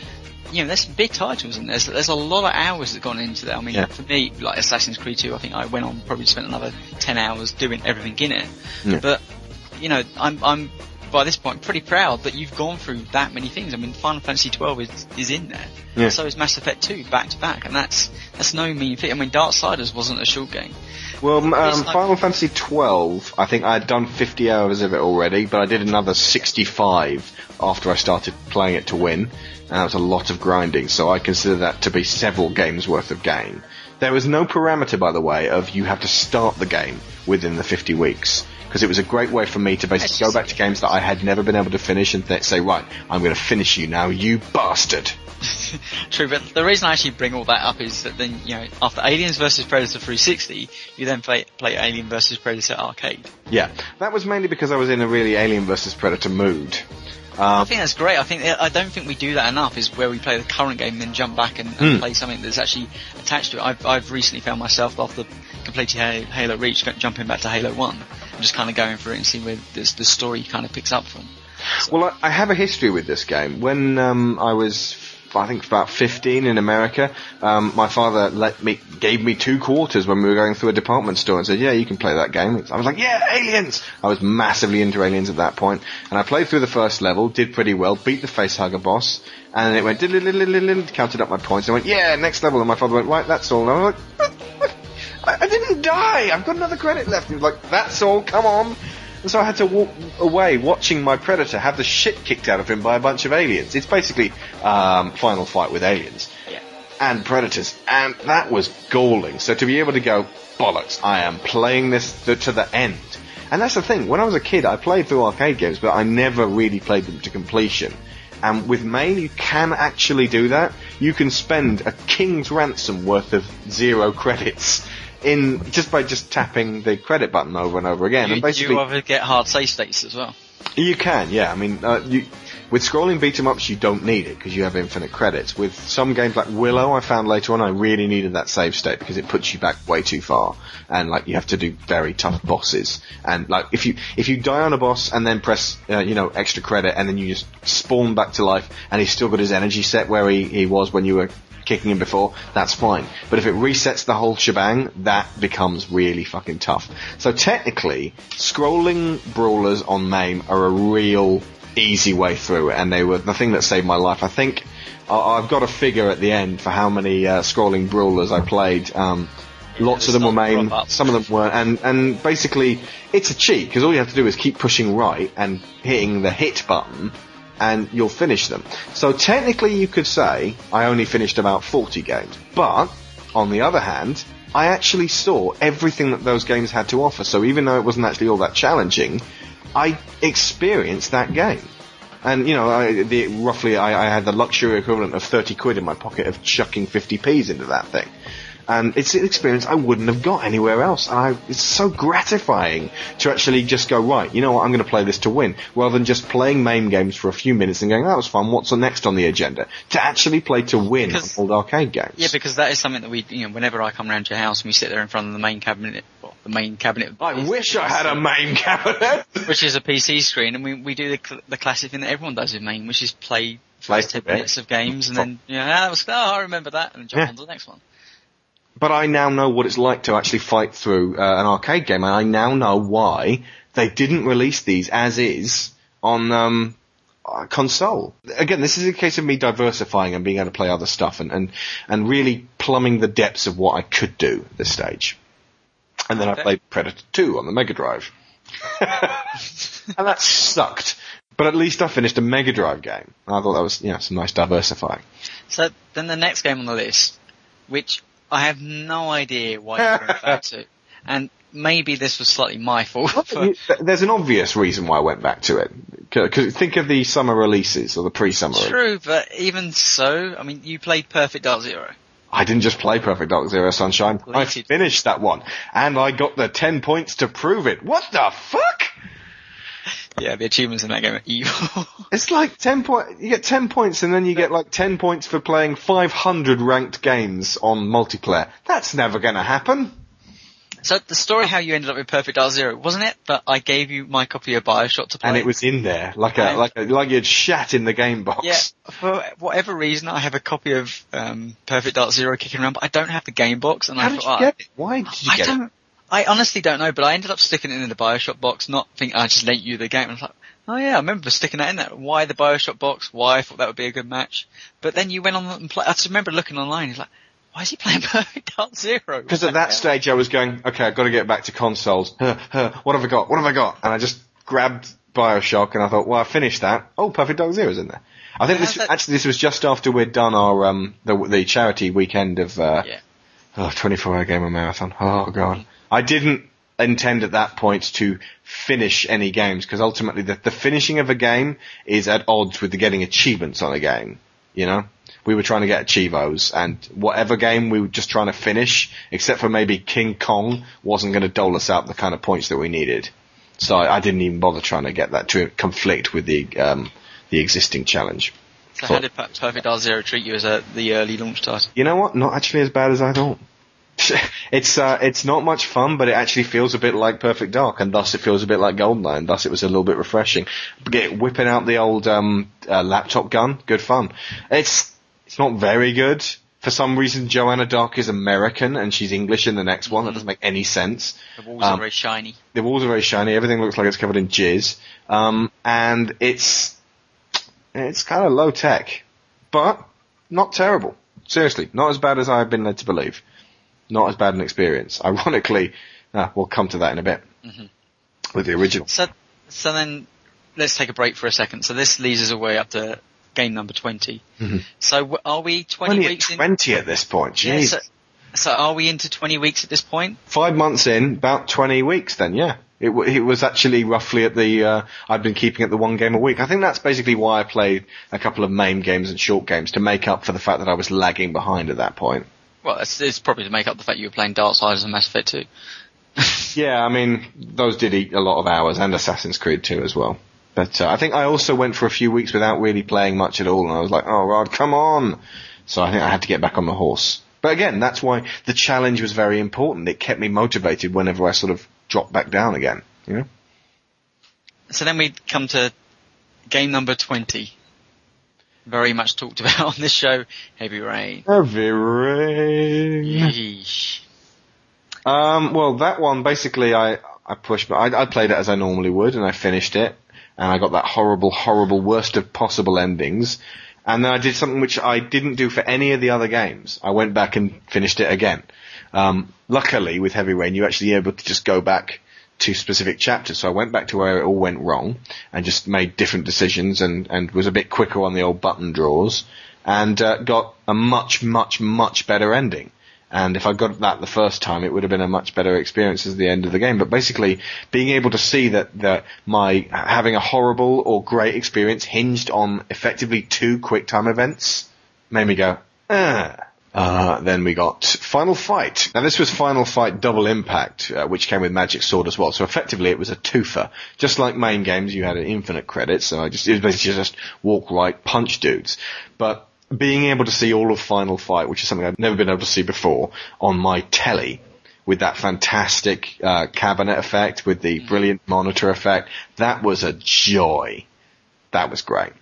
you know, there's some big titles and there's there's a lot of hours that gone into that. I mean, Yeah. for me, like Assassin's Creed 2, I think I went on probably spent another ten hours doing everything in it. Yeah. But you know, I'm I'm by this point pretty proud that you've gone through that many things. I mean, Final Fantasy 12 is is in there. Yeah. So is Mass Effect 2 back to back, and that's that's no mean feat. I mean, Darksiders wasn't a short game. Well, um, like- Final Fantasy twelve. I think I had done fifty hours of it already, but I did another sixty-five after I started playing it to win, and that was a lot of grinding. So I consider that to be several games worth of game. There was no parameter, by the way, of you have to start the game within the fifty weeks. Because it was a great way for me to basically go back to games that I had never been able to finish and th- say, right, I'm going to finish you now, you bastard. True, but the reason I actually bring all that up is that then, you know, after Aliens vs Predator 360, you then play, play Alien vs Predator Arcade. Yeah, that was mainly because I was in a really Alien vs Predator mood. I Um, think that's great. I think, I don't think we do that enough is where we play the current game and then jump back and, and Hmm. play something that's actually attached to it. I've, I've recently found myself after completing Halo, Halo Reach, jumping back to Halo 1 and just kind of going through it and seeing where this, the story kind of picks up from. Well, I, I have a history with this game. When um, I was, I think, about 15 in America, um, my father let me gave me two quarters when we were going through a department store and said, "Yeah, you can play that game." I was like, "Yeah, Aliens!" I was massively into Aliens at that point, and I played through the first level, did pretty well, beat the facehugger boss, and then it went counted up my points, and I went, "Yeah, next level." And my father went, "Right, that's all." And I was like, "What? What? I, I didn't die. I've got another credit left." He was like, "That's all. Come on." And so I had to walk away watching my predator have the shit kicked out of him by a bunch of aliens. It's basically um, Final Fight with aliens. Yeah. and Predators, and that was galling. So to be able to go, bollocks, I am playing this to, to the end. And that's the thing, when I was a kid, I played through arcade games, but I never really played them to completion. And with MAME, you can actually do that. You can spend a king's ransom worth of zero credits in just by just tapping the credit button over and over again. You, and basically, you get hard save states as well. you can, yeah. I mean, uh, you, with scrolling beat 'em ups, you don't need it because you have infinite credits. With some games like Willow, I found later on I really needed that save state because it puts you back way too far, and like you have to do very tough bosses. And like if you if you die on a boss and then press uh, you know extra credit and then you just spawn back to life and he's still got his energy set where he, he was when you were kicking him before, that's fine. But if it resets the whole shebang, that becomes really fucking tough. So technically, scrolling brawlers on MAME are a real easy way through it, and they were the thing that saved my life. I think I- I've got a figure at the end for how many uh, scrolling brawlers I played. Um, lots of them were there's not MAME, drop ups. some of them weren't, and and basically it's a cheat because all you have to do is keep pushing right and hitting the hit button, and you'll finish them. So technically, you could say I only finished about 40 games, but on the other hand, I actually saw everything that those games had to offer. So even though it wasn't actually all that challenging, I experienced that game. And you know, I, the, roughly, I, I had the luxury equivalent of thirty quid in my pocket of chucking fifty p's into that thing, and it's an experience I wouldn't have got anywhere else. And I, it's so gratifying to actually just go right. You know what? I'm going to play this to win, rather than just playing MAME games for a few minutes and going, "That was fun. What's next on the agenda?" To actually play to win Because- old arcade games. Yeah, because that is something that we, you know, whenever I come round to your house and we sit there in front of the MAME cabinet, well, the MAME cabinet. I wish I had a MAME cabinet. Which is a PC screen, and we, we do the, the classic thing that everyone does with MAME, which is play Play 10 a minutes of games, and then, you know, ah, that was, oh, I remember that, and jump Yeah. on to the next one. But I now know what it's like to actually fight through uh, an arcade game, and I now know why they didn't release these as is on um, console. Again, this is a case of me diversifying and being able to play other stuff, and and, and really plumbing the depths of what I could do at this stage. And then I played Predator 2 on the Mega Drive. and that sucked. But at least I finished a Mega Drive game. I thought that was, you know, some nice diversifying. So then the next game on the list, which I have no idea why you went back to, and maybe this was slightly my fault. th- There's an obvious reason why I went back to it. Because think of the summer releases or the pre-summer. True, but even so, I mean, you played Perfect Dark Zero. I didn't just play Perfect Dark Zero Sunshine. I Completed. finished that one, and I got the ten points to prove it. What the fuck? Yeah, the achievements in that game are evil. It's like ten point. You get ten points, and then you get like ten points for playing five hundred ranked games on multiplayer. That's never going to happen. so the story how you ended up with Perfect Dark Zero, wasn't it? that I gave you my copy of Bioshock to play. And it was in there, like a like a, like you'd shat in the game box. Yeah, for whatever reason, I have a copy of um, Perfect Dark Zero kicking around, but I don't have the game box. And How I did thought, you ah, get it? Why did you I get it? I honestly don't know, but I ended up sticking it in the Bioshock box, not thinking I just lent you the game. I was like, oh yeah, I remember sticking that in there. Why the Bioshock box? Why I thought that would be a good match. But then you went on and played. I just remember looking online. He's like, why is he playing Perfect Dark Zero? Because at that stage I was going, okay, I've got to get back to consoles. Huh, huh, what have I got? What have I got? And I just grabbed Bioshock and I thought, well, I finished that. Oh, Perfect Dark Zero's in there. I think Yeah, this, actually this was just after we'd done our, um, the, the charity weekend of, uh, Yeah. oh, 24 hour gamer marathon. Oh god. I didn't intend at that point to finish any games because ultimately the, the finishing of a game is at odds with the getting achievements on a game. You know? We were trying to get Achievos and whatever game we were just trying to finish, except for maybe King Kong, wasn't going to dole us out the kind of points that we needed. So I, I didn't even bother trying to get that to conflict with the, um, the existing challenge. So how did Perfect Dark Zero treat you as a, the early launch title? You know what? Not actually as bad as I thought. it's uh, it's not much fun, but it actually feels a bit like Perfect Dark, and thus it feels a bit like Goldeneye, and thus it was a little bit refreshing. Get whipping out the old um, uh, laptop gun, good fun. It's it's not very good. For some reason, Joanna Dark is American and she's English in the next one. That doesn't make any sense. The walls Um, are very shiny. The walls are very shiny. Everything looks like it's covered in jizz. Um, and it's it's kind of low tech, but not terrible. Seriously, not as bad as I've been led to believe. Not as bad an experience. Ironically, uh, we'll come to that in a bit with the original. So, so then let's take a break for a second. So this leads us away up to game number 20. So are we 20 Only at weeks in? 20 at this point. Yeah, Jeez. so, so are we into 20 weeks at this point? Five months in, about 20 weeks then, yeah. It, w- it was actually roughly at the, uh, I've been keeping at the one game a week. I think that's basically why I played a couple of MAME games and short games to make up for the fact that I was lagging behind at that point. Well, it's, it's probably to make up the fact you were playing Darksiders and Mass Effect 2. Yeah, I mean, those did eat a lot of hours, and Assassin's Creed 2 as well. But uh, I think I also went for a few weeks without really playing much at all, and I was like, oh, Rod, come on! So I think I had to get back on the horse. But again, that's why the challenge was very important. It kept me motivated whenever I sort of dropped back down again, you know? So then we come to game number 20. Very much talked about on this show, Heavy Rain. Heavy rain. Yeesh. Um, well, that one basically I I pushed, but I, I played it as I normally would, and I finished it, and I got that horrible, horrible, worst of possible endings. And then I did something which I didn't do for any of the other games. I went back and finished it again. Um, luckily, with Heavy Rain, you're actually able to just go back to specific chapters. So I went back to where it all went wrong and just made different decisions and, and was a bit quicker on the old button draws and uh, got a much, much, much better ending. And if I got that the first time, it would have been a much better experience as the end of the game. But basically, being able to see that, that my having a horrible or great experience hinged on effectively two quick time events made me go, ah. Uh, then we got Final Fight. Now this was Final Fight Double Impact, uh, which came with Magic Sword as well. So effectively it was a twofer. Just like MAME games, you had an infinite credits, so I just, it was basically just walk right, punch dudes. But being able to see all of Final Fight, which is something I've never been able to see before, on my telly, with that fantastic uh, cabinet effect, with the brilliant monitor effect, that was a joy. That was great.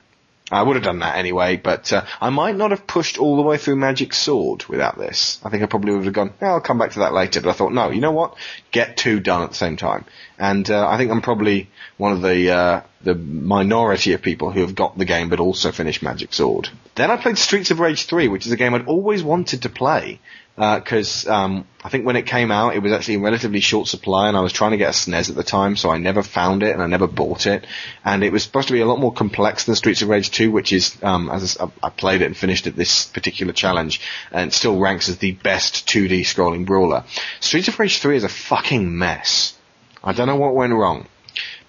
I would have done that anyway, but uh, I might not have pushed all the way through Magic Sword without this. I think I probably would have gone, yeah, I'll come back to that later. But I thought, no, you know what? Get two done at the same time. And uh, I think I'm probably one of the uh, the minority of people who have got the game but also finished Magic Sword. Then I played Streets of Rage 3, which is a game I'd always wanted to play. Because um, I think when it came out, it was actually in relatively short supply, and I was trying to get a SNES at the time, so I never found it and I never bought it. And it was supposed to be a lot more complex than Streets of Rage 2, which is, um, as I, I played it and finished it this particular challenge, and still ranks as the best 2D scrolling brawler. Streets of Rage 3 is a fucking mess. I don't know what went wrong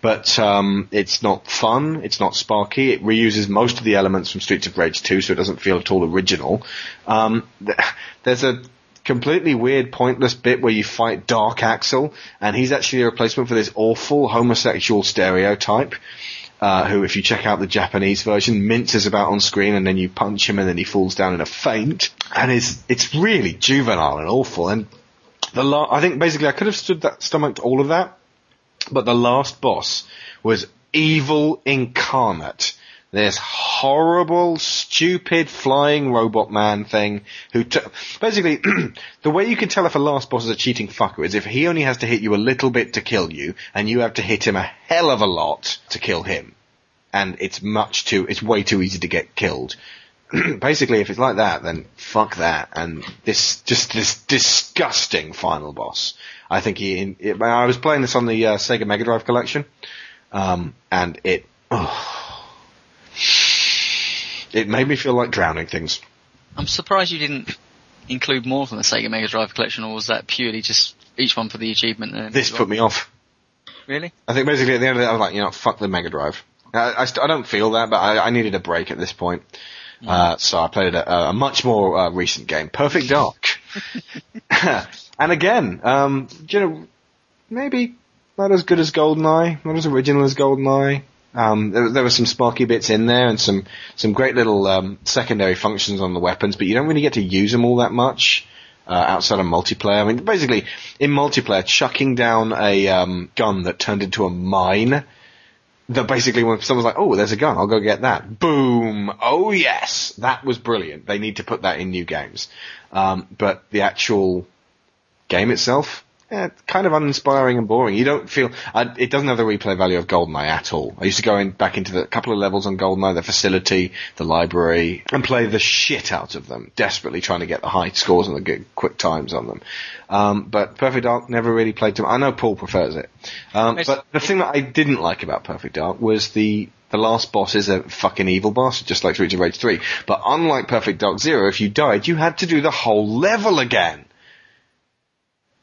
but um, it's not fun. It's not sparky. It reuses most of the elements from Streets of Rage 2, so it doesn't feel at all original. Um, th- there's a completely weird, pointless bit where you fight Dark Axel, and he's actually a replacement for this awful homosexual stereotype. Uh, who, if you check out the Japanese version, minces about on screen, and then you punch him, and then he falls down in a faint, and it's it's really juvenile and awful. And the la- I think basically I could have stood that stomached all of that, but the last boss was evil incarnate. This horrible, stupid flying robot man thing who t- basically the way you can tell if a last boss is a cheating fucker is if he only has to hit you a little bit to kill you, and you have to hit him a hell of a lot to kill him, and it's much too, it's way too easy to get killed. basically, if it's like that, then fuck that. And this, just this disgusting final boss. I think he, it, I was playing this on the uh, Sega Mega Drive collection, um, and it, oh, it made me feel like drowning things. I'm surprised you didn't include more from the Sega Mega Drive collection, or was that purely just each one for the achievement? This put me off. Really? I think basically at the end of it, I was like, you know, fuck the Mega Drive. I, I, st- I don't feel that, but I, I needed a break at this point. Uh, so I played a, a much more uh, recent game, Perfect Dark. and again, um, you know, maybe not as good as GoldenEye, not as original as GoldenEye. Um, there, there were some sparky bits in there and some, some great little um, secondary functions on the weapons, but you don't really get to use them all that much uh, outside of multiplayer. I mean, basically, in multiplayer, chucking down a um, gun that turned into a mine that basically when someone's like, oh, there's a gun, I'll go get that. Boom! Oh yes! That was brilliant. They need to put that in new games. Um, but the actual game itself, eh, kind of uninspiring and boring. You don't feel, I, it doesn't have the replay value of GoldenEye at all. I used to go in back into the couple of levels on GoldenEye, the facility, the library, and play the shit out of them, desperately trying to get the high scores and the good quick times on them. Um, but Perfect Dark never really played to. I know Paul prefers it, um, but the thing that I didn't like about Perfect Dark was the The last boss is a fucking evil boss, just like Streets of Rage 3. But unlike Perfect Dark Zero, if you died, you had to do the whole level again.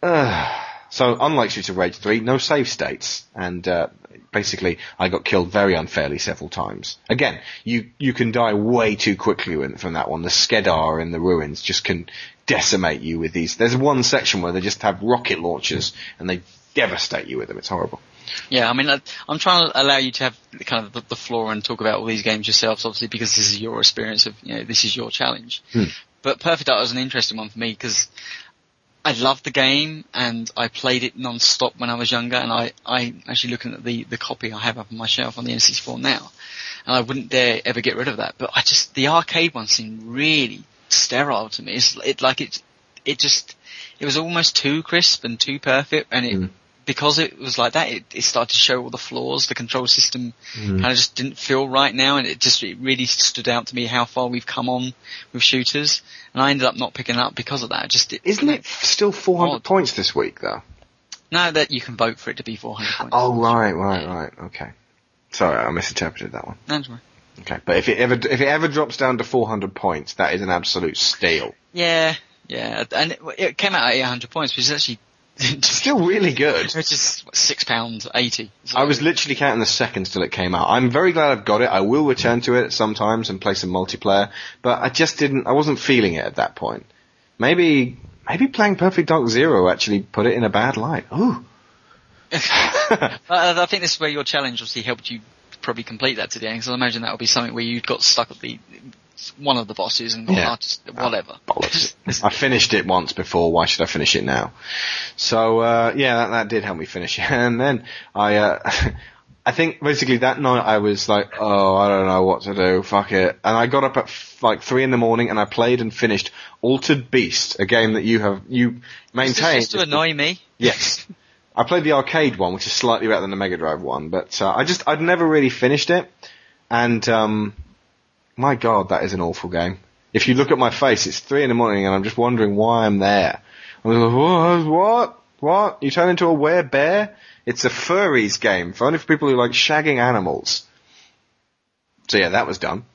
Ugh. so unlike Streets of Rage 3, no save states. And, uh, basically, I got killed very unfairly several times. Again, you, you can die way too quickly from that one. The Skedar in the ruins just can decimate you with these. There's one section where they just have rocket launchers and they devastate you with them. It's horrible. Yeah, I mean, I'm trying to allow you to have the- kind of the, the floor and talk about all these games yourselves, obviously, because this is your experience of, you know, this is your challenge. But Perfect Dark was an interesting one for me because I loved the game and I played it non-stop when I was younger and I, I actually looking at the, the copy I have up on my shelf on the N64 now and I wouldn't dare ever get rid of that. But I just, the arcade one seemed really sterile to me. It's it like it, it just, it was almost too crisp and too perfect and it, hmm. Because it was like that, it, it started to show all the flaws. The control system mm. kind of just didn't feel right now, and it just it really stood out to me how far we've come on with shooters. And I ended up not picking it up because of that. Just it, Isn't it still 400 Odd. points this week though? now that you can vote for it to be 400 points? Oh, right, right, right. Okay. Sorry, I misinterpreted that one. No, don't. Okay, but if it ever if it ever drops down to 400 points, that is an absolute steal. Yeah, yeah, and it, it came out at 800 points, which is actually Still really good. which is what, six pounds eighty. I was literally counting the seconds till it came out. I'm very glad I've got it. I will return to it sometimes and play some multiplayer, but I just didn't. I wasn't feeling it at that point. Maybe maybe playing Perfect Dark Zero actually put it in a bad light. Ooh. I, uh, I think this is where your challenge obviously helped you probably complete that to the end, because I imagine that would be something where you got stuck at the one of the bosses and Yeah. yeah. just whatever. Bollocks. I finished it once before. Why should I finish it now? So uh, yeah, that, that did help me finish it. And then I, uh, I think basically that night I was like, oh, I don't know what to do. Fuck it. And I got up at f- like three in the morning and I played and finished Altered Beast, a game that you have you maintained. just to annoy me? Yes. I played the arcade one, which is slightly better than the Mega Drive one, but uh, I just I'd never really finished it, and um, my God, that is an awful game. If you look at my face, it's three in the morning, and I'm just wondering why I'm there. I'm like, what? What? What? You turn into a werebear? It's a furries game, for only for people who like shagging animals. So yeah, that was done.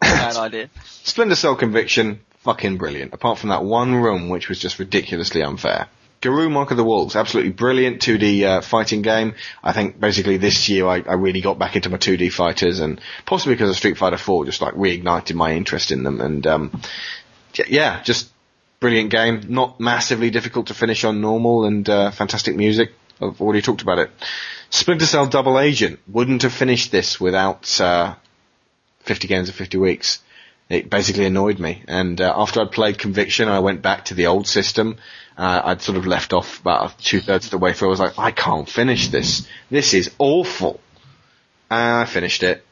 Bad idea. Splinter Cell Conviction, fucking brilliant. Apart from that one room, which was just ridiculously unfair. Garou Mark of the Wolves, absolutely brilliant 2D uh, fighting game. I think basically this year I, I really got back into my 2D fighters, and possibly because of Street Fighter 4, just like reignited my interest in them. And um, yeah, just brilliant game. Not massively difficult to finish on normal, and uh, fantastic music. I've already talked about it. Splinter Cell Double Agent wouldn't have finished this without uh, 50 games of 50 weeks. It basically annoyed me. And uh, after I'd played Conviction, I went back to the old system. Uh, I'd sort of left off about two thirds of the way through. I was like, I can't finish this. This is awful. And I finished it,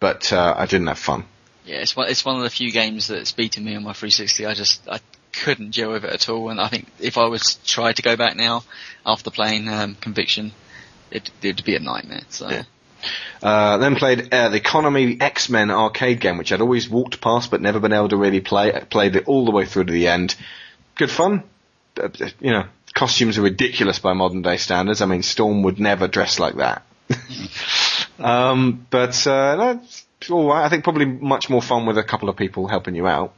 but uh, I didn't have fun. Yeah, it's one, it's one of the few games that's beaten me on my 360. I just, I couldn't deal with it at all. And I think if I was to try to go back now after playing um, Conviction, it, it'd be a nightmare. So Yeah. Uh, then played uh, the Konami X-Men arcade game, which I'd always walked past but never been able to really play. I played it all the way through to the end. Good fun. Uh, You know, costumes are ridiculous by modern day standards. I mean, Storm would never dress like that. um, but uh, it's all right. I think probably much more fun with a couple of people helping you out.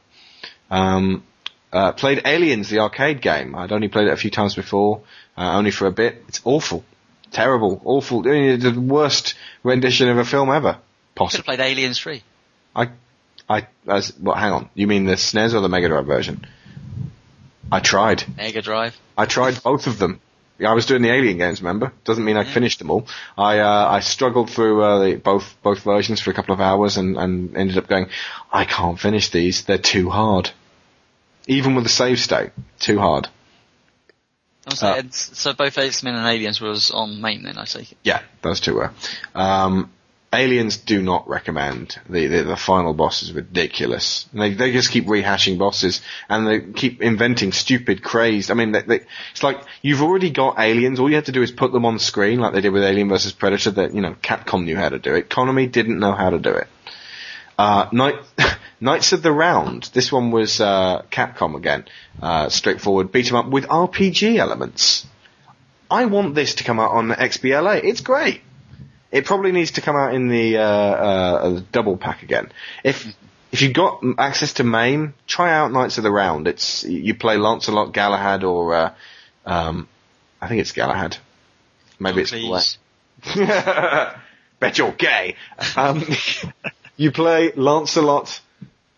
Um, uh, played Aliens, the arcade game. I'd only played it a few times before, uh, only for a bit. It's awful, terrible, awful. I mean, the worst rendition of a film ever, possibly. played Aliens 3. I, I, as, well, hang on. You mean the SNES or the Mega Drive version? I tried. Mega Drive. I tried both of them. I was doing the Alien games, remember? Doesn't mean I finished them all. I uh, I struggled through uh, the, both both versions for a couple of hours and, and ended up going, I can't finish these. They're too hard. Even with the save state, too hard. Was Uh, so both X-Men and Aliens was on MAME then, I take it. Yeah, those two were. Um, Aliens do not recommend. The, the the final boss is ridiculous. They they just keep rehashing bosses and they keep inventing stupid, crazed. I mean, they, they, it's like you've already got aliens. All you have to do is put them on screen, like they did with Alien vs Predator. That you know, Capcom knew how to do it. Konami didn't know how to do it. Uh, Night, Knights of the Round. This one was uh, Capcom again. Uh, straightforward beat 'em up with RPG elements. I want this to come out on XBLA. It's great. It probably needs to come out in the uh, uh, double pack again. If if you've got access to MAME, try out Knights of the Round. It's you play Lancelot, Galahad, or uh, um, I think it's Galahad. Maybe Oh, it's please. Bet you're gay. Um, you play Lancelot,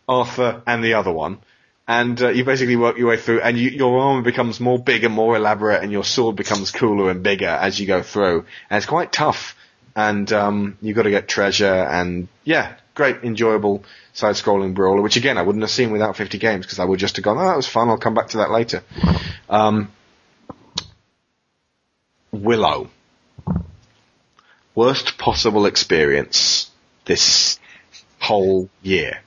Arthur, and the other one, and uh, you basically work your way through, and you, your armor becomes more big and more elaborate, and your sword becomes cooler and bigger as you go through, and it's quite tough. And um, you've got to get treasure, and yeah, great, enjoyable side-scrolling brawler. Which again, I wouldn't have seen without 50 games because I would just have gone, "Oh, that was fun. I'll come back to that later." Um, Willow worst possible experience this whole year.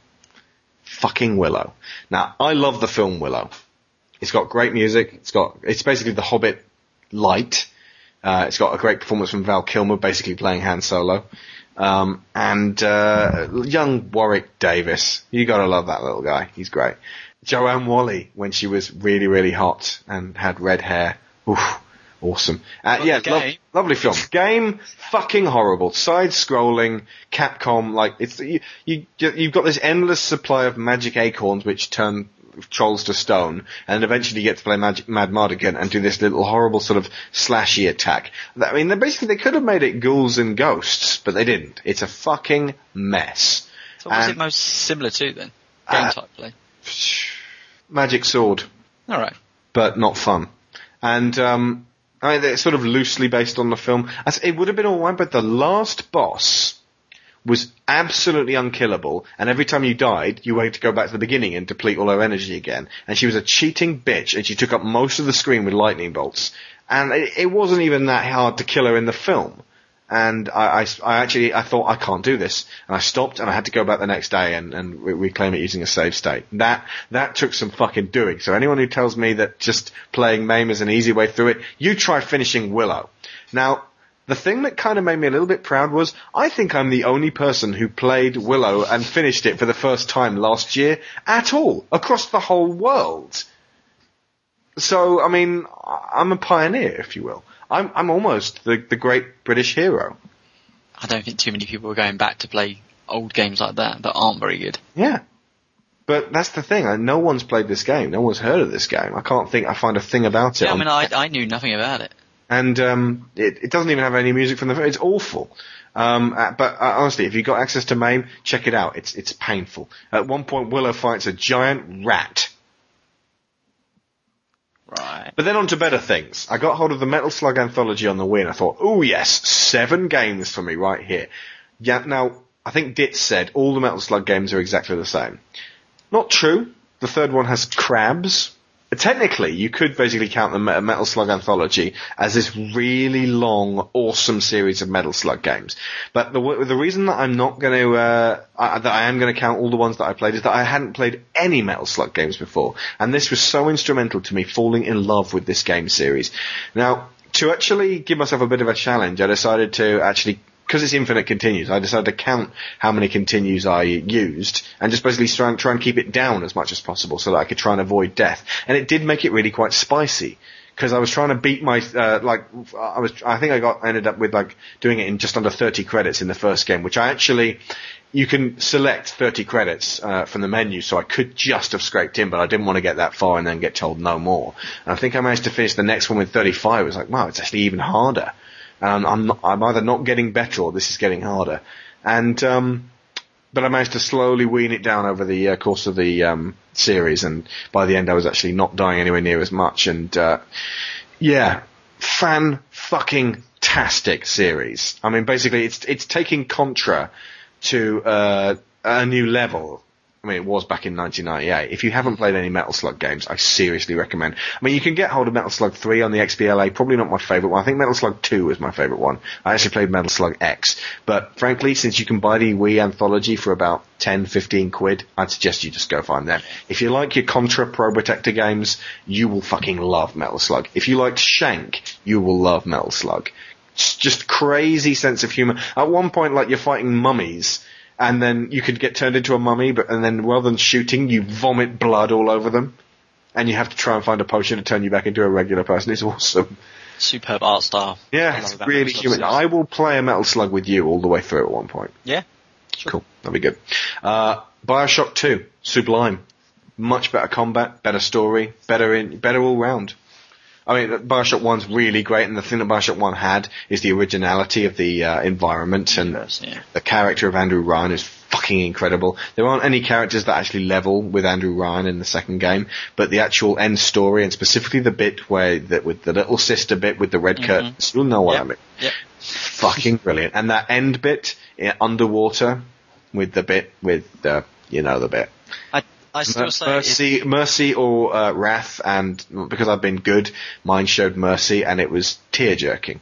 Fucking Willow. Now, I love the film Willow. It's got great music. It's got, it's basically The Hobbit light. Uh, it's got a great performance from Val Kilmer, basically playing Han Solo. Um, and, uh, young Warwick Davis. You gotta love that little guy. He's great. Joanne Whalley, when she was really, really hot and had red hair. Oof. Awesome. Uh, yeah, lo- lovely film. Game, fucking horrible. Side-scrolling, Capcom, like, it's, you, you, you've got this endless supply of magic acorns which turn trolls to stone, and eventually you get to play Magic, Madmartigan and do this little horrible sort of slashy attack. I mean, they basically, they could have made it ghouls and ghosts, but they didn't. It's a fucking mess. So what's And- it most similar to then? Game Uh, type play. Magic sword. Alright. but not fun. And um, I mean, it's sort of loosely based on the film. It would have been alright, but the last boss was absolutely unkillable, and every time you died, you had to go back to the beginning and deplete all her energy again. And she was a cheating bitch, and she took up most of the screen with lightning bolts. And it, it wasn't even that hard to kill her in the film. And I, I, I actually, I thought, I can't do this. And I stopped and I had to go back the next day and, and reclaim it using a save state. That, that took some fucking doing. So anyone who tells me that just playing MAME is an easy way through it, you try finishing Willow. Now, the thing that kind of made me a little bit proud was I think I'm the only person who played Willow and finished it for the first time last year at all, across the whole world. So, I mean, I'm a pioneer, if you will. I'm, I'm almost the, the great British hero. I don't think too many people are going back to play old games like that that aren't very good. Yeah. But that's the thing. I, no one's played this game. No one's heard of this game. I can't think I find a thing about it. Yeah, I mean, I, I knew nothing about it. And um, it, it doesn't even have any music from the. It's awful. Um, uh, but uh, honestly, if you've got access to MAME, check it out. It's it's painful. At one point, Willow fights a giant rat. Right. But then on to better things. I got hold of the Metal Slug anthology on the Wii, and I thought, oh yes, seven games for me right here. Yeah. Now I think Dit said all the Metal Slug games are exactly the same. Not true. The third one has crabs. Technically, you could basically count the Metal Slug anthology as this really long, awesome series of Metal Slug games. But the the reason that I'm not going to uh, that I am going to count all the ones that I played is that I hadn't played any Metal Slug games before, and this was so instrumental to me falling in love with this game series. Now, to actually give myself a bit of a challenge, I decided to actually because it's infinite continues, I decided to count how many continues I used and just basically try and, try and keep it down as much as possible so that I could try and avoid death. And it did make it really quite spicy because I was trying to beat my uh, like I was I think I got I ended up with like doing it in just under 30 credits in the first game, which I actually you can select 30 credits uh, from the menu, so I could just have scraped in, but I didn't want to get that far and then get told no more. And I think I managed to finish the next one with 35. It was like, wow, it's actually even harder. Um, I'm not, I'm either not getting better or this is getting harder. And um, but I managed to slowly wean it down over the uh, course of the um, series, and by the end I was actually not dying anywhere near as much. And uh, yeah, fan fucking tastic series. I mean, basically, it's it's taking Contra to uh, a new level. I mean, it was back in 1998. If you haven't played any Metal Slug games, I seriously recommend. I mean, you can get hold of Metal Slug 3 on the XBLA. Probably not my favorite one. I think Metal Slug 2 was my favorite one. I actually played Metal Slug X. But frankly, since you can buy the Wii anthology for about 10, 15 quid, I'd suggest you just go find them. If you like your Contra Pro Protector games, you will fucking love Metal Slug. If you liked Shank, you will love Metal Slug. It's just crazy sense of humor. At one point, like you're fighting mummies, and then you could get turned into a mummy, but and then rather than shooting, you vomit blood all over them, and you have to try and find a potion to turn you back into a regular person. It's awesome. superb art style. Yeah, it's really human. series. I will play a Metal Slug with you all the way through at one point. Yeah. Cool. That'll be good. Uh, Bioshock 2, Sublime. Much better combat, better story, better in, better all round. I mean, Bioshock 1's really great, and the thing that Bioshock 1 had is the originality of the uh, environment, and yeah. the character of Andrew Ryan is fucking incredible. There aren't any characters that actually level with Andrew Ryan in the second game, but the actual end story, and specifically the bit where, that with the little sister bit with the red curtains, you'll know what I mean Yep. fucking brilliant. And that end bit underwater with the bit with the you know the bit I, I still say mercy, mercy or uh, wrath, and because I've been good, mine showed mercy, and it was tear jerking.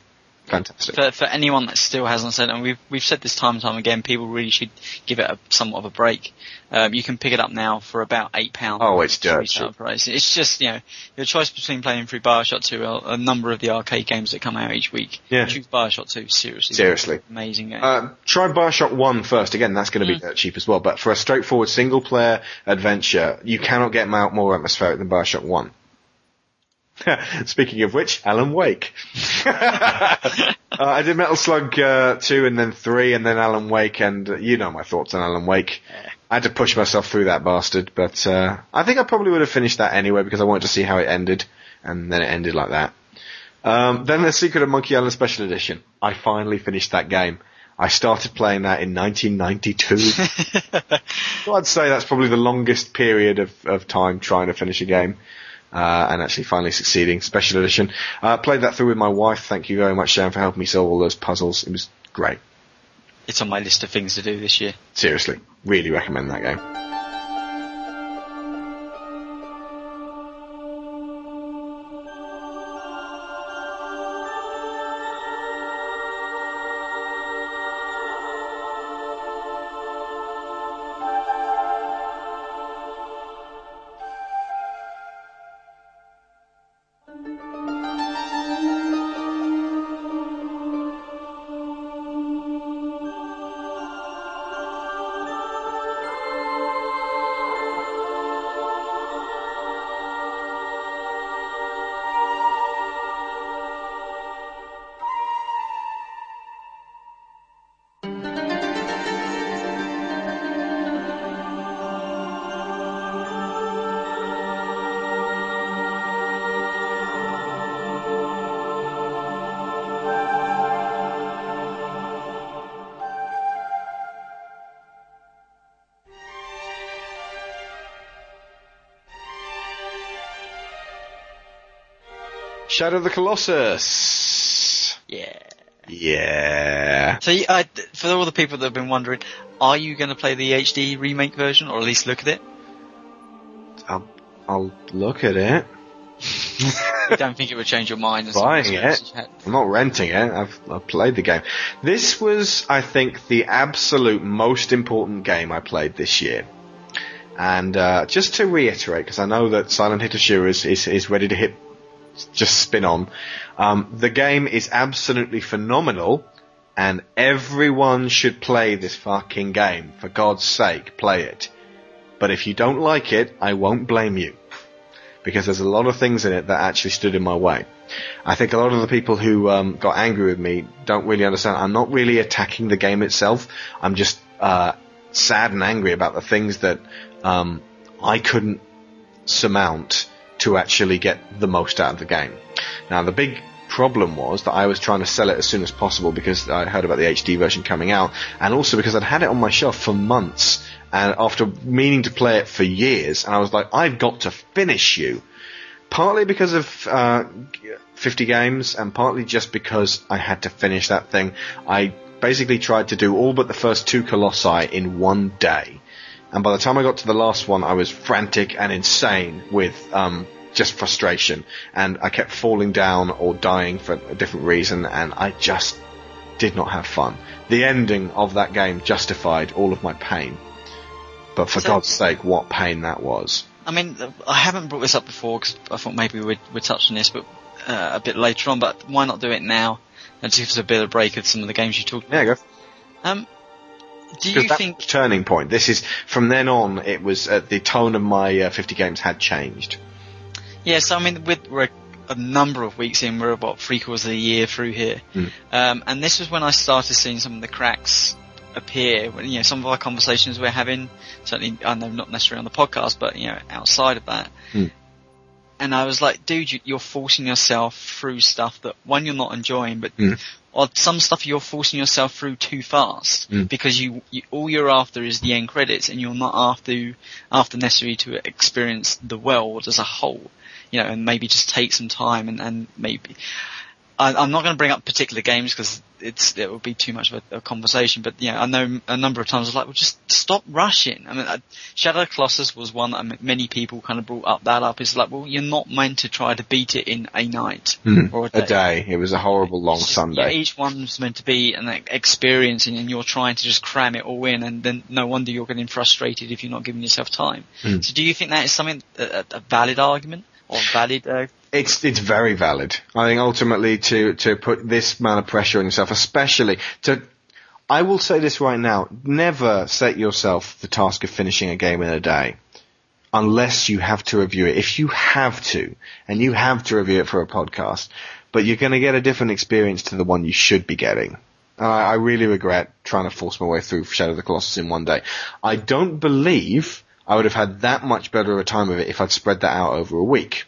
Fantastic. for for anyone that still hasn't said, and we've we've said this time and time again, people really should give it a somewhat of a break. Um, you can pick it up now for about eight pounds. Oh, it's dirt cheap. price. It's just you know your choice between playing through Bioshock 2 or a number of the arcade games that come out each week. Yeah. choose Bioshock 2. Seriously, Seriously. amazing game. Uh, try Bioshock 1 first. Again, that's going to be Mm. dirt cheap as well. But for a straightforward single player adventure, you cannot get out more atmospheric than Bioshock 1. Speaking of which, Alan Wake. uh, I did Metal Slug uh, 2 and then 3 and then Alan Wake and uh, you know my thoughts on Alan Wake. I had to push myself through that bastard, but uh, I think I probably would have finished that anyway because I wanted to see how it ended and then it ended like that. Um, then The Secret of Monkey Island Special Edition. I finally finished that game. I started playing that in 1992. so I'd say that's probably the longest period of, of time trying to finish a game. Uh, and actually finally succeeding. Special edition. Uh, played that through with my wife. Thank you very much, Sharon, for helping me solve all those puzzles. It was great. it's on my list of things to do this year. Seriously. Really recommend that game. Shadow of the Colossus. Yeah. Yeah. So I, for all the people that have been wondering, are you going to play the HD remake version or at least look at it? I'll, I'll look at it. I don't think it would change your mind. as Buying it. I'm not renting it. I've, I've played the game. This was, I think, the absolute most important game I played this year. And uh, just to reiterate, because I know that Silent Hitoshu is, is, is ready to hit, just spin on. Um, the game is absolutely phenomenal, and everyone should play this fucking game. For God's sake, play it. But if you don't like it, I won't blame you. Because there's a lot of things in it that actually stood in my way. I think a lot of the people who um, got angry with me don't really understand. I'm not really attacking the game itself. I'm just uh, sad and angry about the things that um, I couldn't surmount to actually get the most out of the game. Now, the big problem was that I was trying to sell it as soon as possible because I heard about the HD version coming out, and also because I'd had it on my shelf for months, and after meaning to play it for years, and I was like, I've got to finish you partly because of uh, 50 games and partly just because I had to finish that thing. I basically tried to do all but the first two Colossi in one day. And by the time I got to the last one, I was frantic and insane with um, just frustration. And I kept falling down or dying for a different reason, and I just did not have fun. The ending of that game justified all of my pain. But for So- God's sake, what pain that was. I mean, I haven't brought this up before because I thought maybe we'd, we'd touch on this, but uh, a bit later on. But why not do it now? And just give us a bit of a break of some of the games you talked Yeah, about. go. Um, do you think? turning point. This is from then on. It was uh, the tone of my uh, 50 games had changed. Yes, I mean, with we're a number of weeks in. We're about three quarters of the year through here, um, and this was when I started seeing some of the cracks appear. When you know some of our conversations we're having, certainly I know not necessarily on the podcast, but you know outside of that. And I was like, dude, you, you're forcing yourself through stuff that one you're not enjoying, but or some stuff you're forcing yourself through too fast hmm. because you, you all you're after is the end credits, and you're not after after necessarily to experience the world as a whole, you know, and maybe just take some time and, and maybe. I, I'm not going to bring up particular games because it's it would be too much of a, a conversation. But yeah, I know a number of times I was like, well, just stop rushing. I mean, I, Shadow of Colossus was one that I mean, many people kind of brought up that up. It's like, well, you're not meant to try to beat it in a night or a day. A day. It was a horrible long It's just- Sunday. yeah, each one's meant to be an e- experience, and, and you're trying to just cram it all in, and then no wonder you're getting frustrated if you're not giving yourself time. Hmm. So, do you think that is something a, a valid argument or valid? Uh, It's it's very valid. I think ultimately to to put this amount of pressure on yourself, especially to. I will say this right now: never set yourself the task of finishing a game in a day, unless you have to review it. If you have to, and you have to review it for a podcast, but you're going to get a different experience to the one you should be getting. Uh, I really regret trying to force my way through Shadow of the Colossus in one day. I don't believe I would have had that much better of a time of it if I'd spread that out over a week.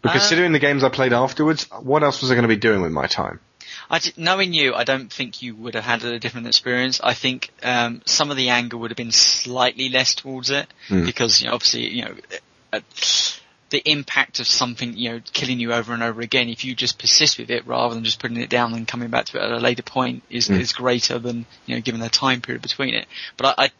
But Uh, considering the games I played afterwards, what else was I going to be doing with my time? I d- knowing you, I don't think you would have had a different experience. I think um, some of the anger would have been slightly less towards it Hmm. because you know, obviously, you know, uh, the impact of something, you know, killing you over and over again. If you just persist with it rather than just putting it down and coming back to it at a later point, is Hmm. is greater than you know, given the time period between it. But I, I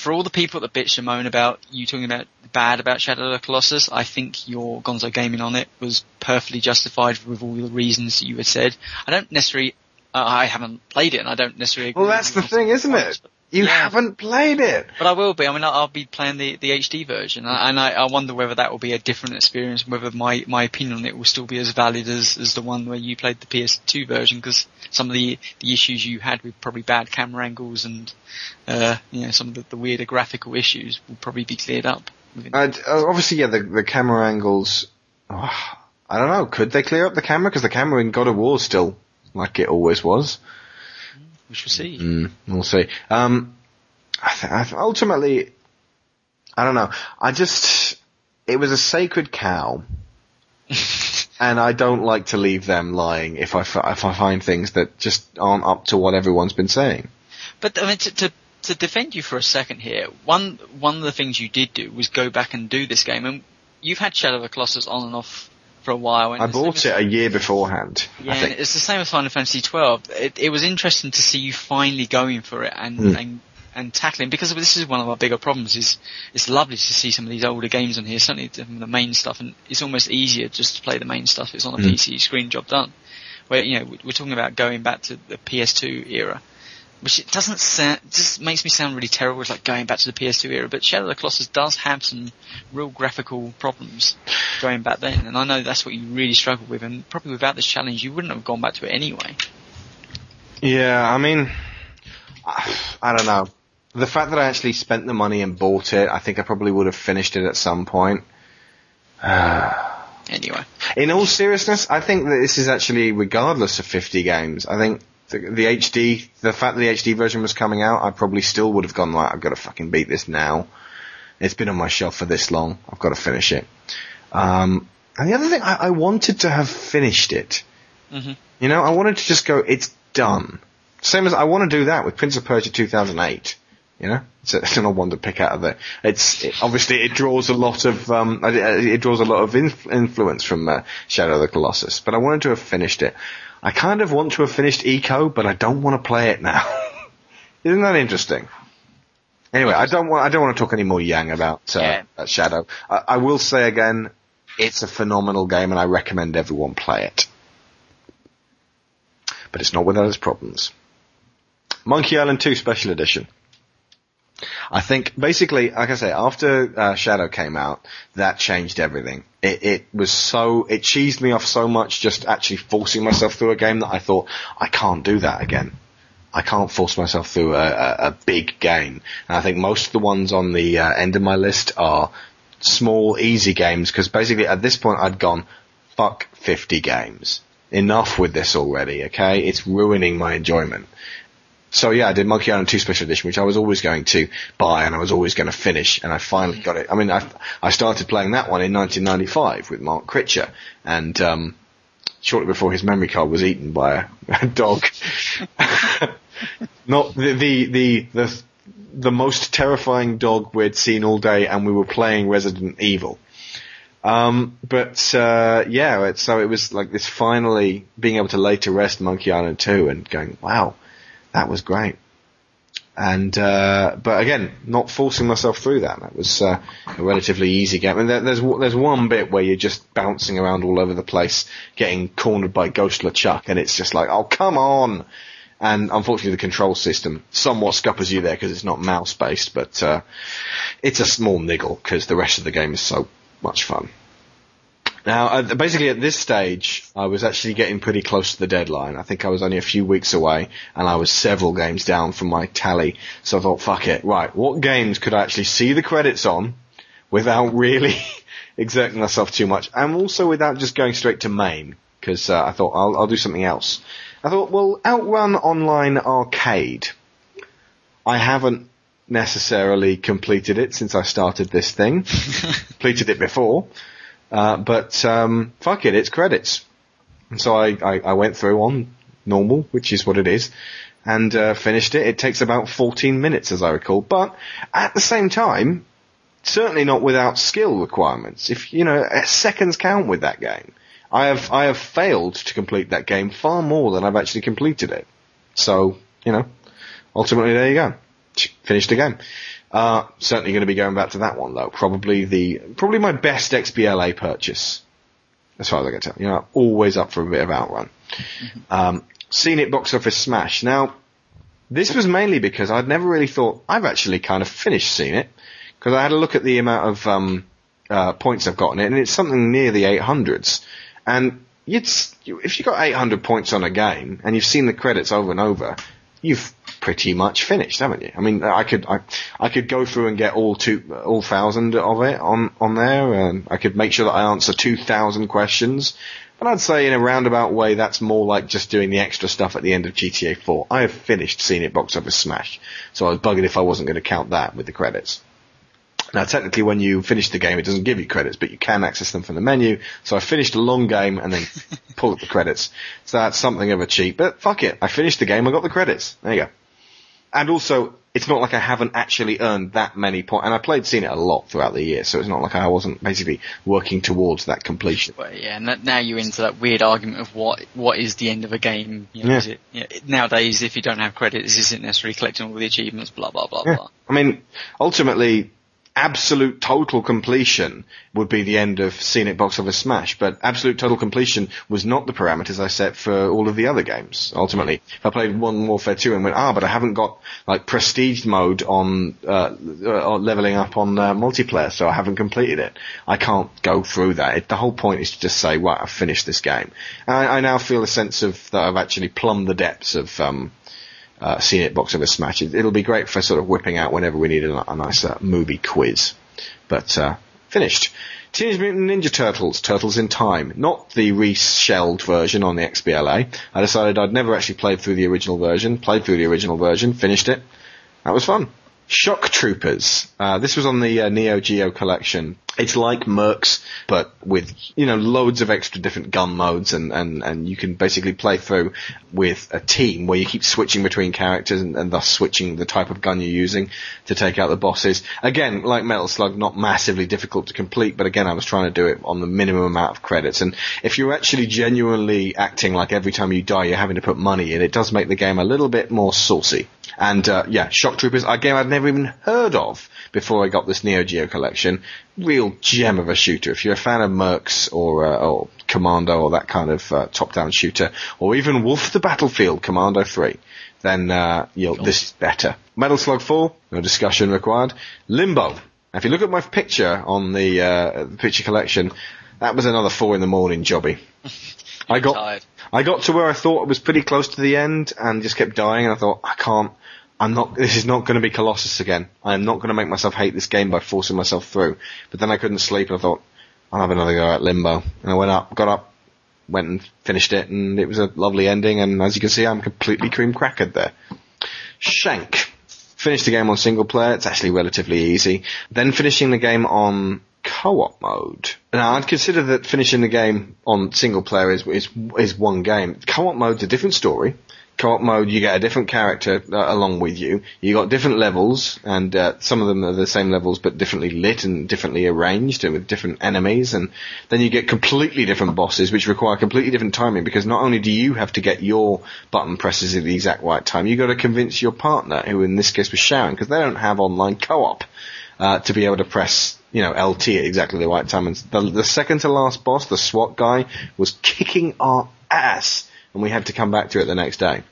for all the people that bitch and moan about you talking about bad about Shadow of the Colossus, I think your Gonzo gaming on it was perfectly justified with all the reasons that you had said. I don't necessarily, uh, I haven't played it, and I don't necessarily. Well, that's the thing, isn't it? but- You Yeah. haven't played it. But I will be. I mean, I'll I'll be playing the, the HD version, and I, I wonder whether that will be a different experience, whether my, my opinion on it will still be as valid as, as the one where you played the PS2 version, because some of the, the issues you had with probably bad camera angles and, uh, you know, some of the, the weirder graphical issues will probably be cleared up. Uh, obviously, yeah, the, the camera angles. oh, I don't know. Could they clear up the camera? Because the camera in God of War is still like it always was. We shall see. Mm, we'll see. Um, I th- I th- ultimately, I don't know. I just, it was a sacred cow. and I don't like to leave them lying if I, f- if I find things that just aren't up to what everyone's been saying. But I mean, to, to to defend you for a second here, one one of the things you did do was go back and do this game, and you've had Shadow of the Colossus on and off for a while. And I bought it a year beforehand. Yeah, it's the same with Final Fantasy twelve. It, it was interesting to see you finally going for it and Mm. and and tackling because this is one of our bigger problems. Is it's lovely to see some of these older games on here, certainly the MAME stuff, and it's almost easier just to play the MAME stuff. It's on a Mm. PC screen, job done. Where you know we're talking about going back to the PS2 era. Which it doesn't sound, just makes me sound really terrible. It's like going back to the PS2 era, but Shadow of the Colossus does have some real graphical problems going back then, and I know that's what you really struggled with, and probably without this challenge, you wouldn't have gone back to it anyway. Yeah, I mean, I, I don't know. The fact that I actually spent the money and bought it, I think I probably would have finished it at some point. Anyway, In all seriousness, I think that this is actually regardless of 50 games. I think the, the HD, the fact that the HD version was coming out, I probably still would have gone like, I've got to fucking beat this now. It's been on my shelf for this long. I've got to finish it. Um, and the other thing, I, I wanted to have finished it. Mhm. You know, I wanted to just go, it's done. Same as I want to do that with Prince of Persia 2008. You know, it's, a, it's an odd one to pick out of it. It's it, obviously it draws a lot of um, it, it draws a lot of inf- influence from uh, Shadow of the Colossus. But I wanted to have finished it. I kind of want to have finished Ico, but I don't want to play it now. Isn't that interesting? Anyway, I don't want I don't want to talk any more yang about uh, Yeah. about Shadow. I, I will say again, it's a phenomenal game, and I recommend everyone play it. But it's not without its problems. Monkey Island 2 Special Edition. I think basically, like I say, after uh, Shadow came out, that changed everything. It, it was so it cheesed me off so much just actually forcing myself through a game that I thought I can't do that again. I can't force myself through a, a, a big game. And I think most of the ones on the uh, end of my list are small, easy games because basically at this point I'd gone, fuck 50 games. Enough with this already, okay? It's ruining my enjoyment. So yeah, I did Monkey Island 2 Special Edition, which I was always going to buy and I was always going to finish, and I finally got it. I mean, I, I started playing that one in 1995 with Mark Critcher, and um, shortly before his memory card was eaten by a, a dog. Not the, the the the the most terrifying dog we'd seen all day, and we were playing Resident Evil. Um, but uh, yeah, it, so it was like this finally being able to lay to rest Monkey Island 2 and going, wow, that was great. And uh, but again, not forcing myself through that. That was uh, a relatively easy game. And there, there's there's one bit where you're just bouncing around all over the place, getting cornered by Ghost LeChuck, and it's just like, oh come on! And unfortunately, the control system somewhat scuppers you there because it's not mouse based, but uh, it's a small niggle because the rest of the game is so much fun. Now, basically at this stage, I was actually getting pretty close to the deadline. I think I was only a few weeks away, and I was several games down from my tally. So I thought, fuck it, right, what games could I actually see the credits on without really exerting myself too much, and also without just going straight to MAME? Because uh, I thought I'll, I'll do something else. I thought, well, Outrun Online Arcade. I haven't necessarily completed it since I started this thing. completed it before. Uh, but um, fuck it, it's credits. And so I, I, I, went through on normal, which is what it is, and uh, finished it. It takes about 14 minutes, as I recall. But at the same time, certainly not without skill requirements. If you know, seconds count with that game. I have I have failed to complete that game far more than I've actually completed it. So you know, ultimately there you go, finished the game. Uh, certainly going to be going back to that one though. Probably the probably my best XBLA purchase, as far as I can tell. You know, always up for a bit of outrun. Mm-hmm. Um, Scene It Box Office Smash. Now, this was mainly because I'd never really thought I've actually kind of finished seeing it because I had a look at the amount of um, uh, points I've gotten it, and it's something near the 800s. And it's if you've got 800 points on a game and you've seen the credits over and over, you've pretty much finished, haven't you? I mean, I could I, I could go through and get all two all thousand of it on on there, and I could make sure that I answer two thousand questions. But I'd say in a roundabout way, that's more like just doing the extra stuff at the end of GTA 4. I have finished seeing it box office smash, so I was bugging if I wasn't going to count that with the credits. Now, technically, when you finish the game, it doesn't give you credits, but you can access them from the menu. So I finished a long game and then pulled up the credits. So that's something of a cheat, but fuck it. I finished the game, I got the credits. There you go. And also, it's not like I haven't actually earned that many points. And I played Scene It a lot throughout the year, so it's not like I wasn't basically working towards that completion. Well, yeah, and now you're into that weird argument of what what is the end of a game. You know, Yeah. is it, you know, nowadays, if you don't have credits, isn't necessarily collecting all the achievements. Blah blah blah Yeah. blah. I mean, ultimately, absolute total completion would be the end of Scene It Box Office Smash, but absolute total completion was not the parameters I set for all of the other games. Ultimately, if I played one Warfare 2 and went, ah, but I haven't got like prestige mode on uh, uh, leveling up on uh, multiplayer, so I haven't completed it. I can't go through that. It, the whole point is to just say, right, I've finished this game. And I, I now feel a sense of that I've actually plumbed the depths of um, uh, Scene It Box Office Smash. It, it'll be great for sort of whipping out whenever we need a, a nice uh, movie quiz. But uh, finished. Teenage Mutant Ninja Turtles, Turtles in Time, not the reshelled version on the XBLA. I decided I'd never actually played through the original version. Played through the original version, finished it. That was fun. Shock Troopers. Uh, this was on the uh, Neo Geo collection. It's like Mercs, but with you know loads of extra different gun modes, and and and you can basically play through with a team where you keep switching between characters, and, and thus switching the type of gun you're using to take out the bosses. Again, like Metal Slug, not massively difficult to complete, but again, I was trying to do it on the minimum amount of credits. And if you're actually genuinely acting like every time you die you're having to put money in, it does make the game a little bit more saucy. And uh, yeah, Shock Troopers, a game I'd never even heard of before I got this Neo Geo collection. Real gem of a shooter. If you're a fan of Mercs or, uh, or Commando or that kind of uh, top-down shooter, or even Wolf the Battlefield Commando 3, then uh, you'll, this is better. Metal Slug 4, no discussion required. Limbo. If you look at my picture on the, uh, the picture collection, that was another four in the morning jobby. I got tired. I got to where I thought I was pretty close to the end and just kept dying and I thought, I can't, I'm not. This is not going to be Colossus again. I am not going to make myself hate this game by forcing myself through. But then I couldn't sleep, and I thought I'll have another go at Limbo. And I went up, got up, went and finished it, and it was a lovely ending. And as you can see, I'm completely cream crackered there. Shank. Finished the game on single player. It's actually relatively easy. Then finishing the game on co-op mode. Now, I'd consider that finishing the game on single player is is, is one game. Co-op mode's a different story. Co-op mode, you get a different character uh, along with you. You got different levels, and uh, some of them are the same levels but differently lit and differently arranged, and with different enemies. And then you get completely different bosses, which require completely different timing. Because not only do you have to get your button presses at the exact right time, you got to convince your partner, who in this case was Sharon, because they don't have online co-op uh, to be able to press, you know, LT at exactly the right time. And the, the second to last boss, the SWAT guy, was kicking our ass, and we had to come back to it the next day.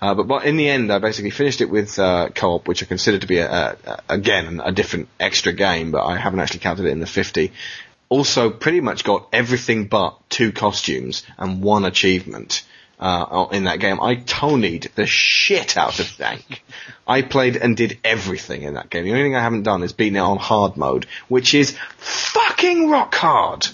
Uh, but, in the end, I basically finished it with uh, co-op, which I consider to be a, a, a, again a different extra game, but I haven't actually counted it in the 50. Also, pretty much got everything but two costumes and one achievement uh, in that game. I tonied the shit out of Shank. I played and did everything in that game. The only thing I haven't done is beaten it on hard mode, which is fucking rock hard.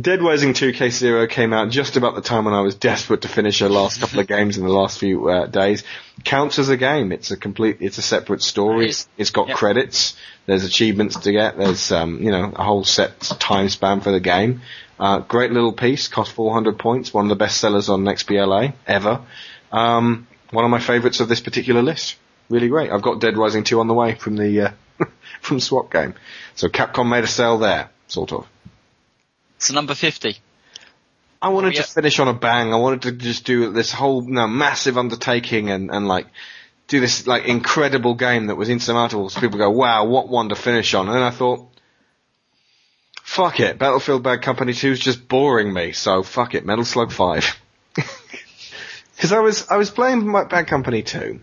Dead Rising 2 Case Zero came out just about the time when I was desperate to finish the last couple of games in the last few uh, days. Counts as a game. It's a complete, it's a separate story. It's got Yep. credits. There's achievements to get. There's, um, you know, a whole set time span for the game. Uh, great little piece. Cost 400 points. One of the best sellers on XBLA ever. Um, one of my favourites of this particular list. Really great. I've got Dead Rising 2 on the way from the, uh, from Swap Game. So Capcom made a sale there, sort of. So number 50. I wanted Oh, yeah. to finish on a bang. I wanted to just do this whole massive undertaking and, and like do this like incredible game that was insurmountable. So people go, "Wow, what one to finish on!" And I thought, "Fuck it, Battlefield Bad Company 2 is just boring me." So fuck it, Metal Slug Five. Because I was I was playing my Bad Company 2,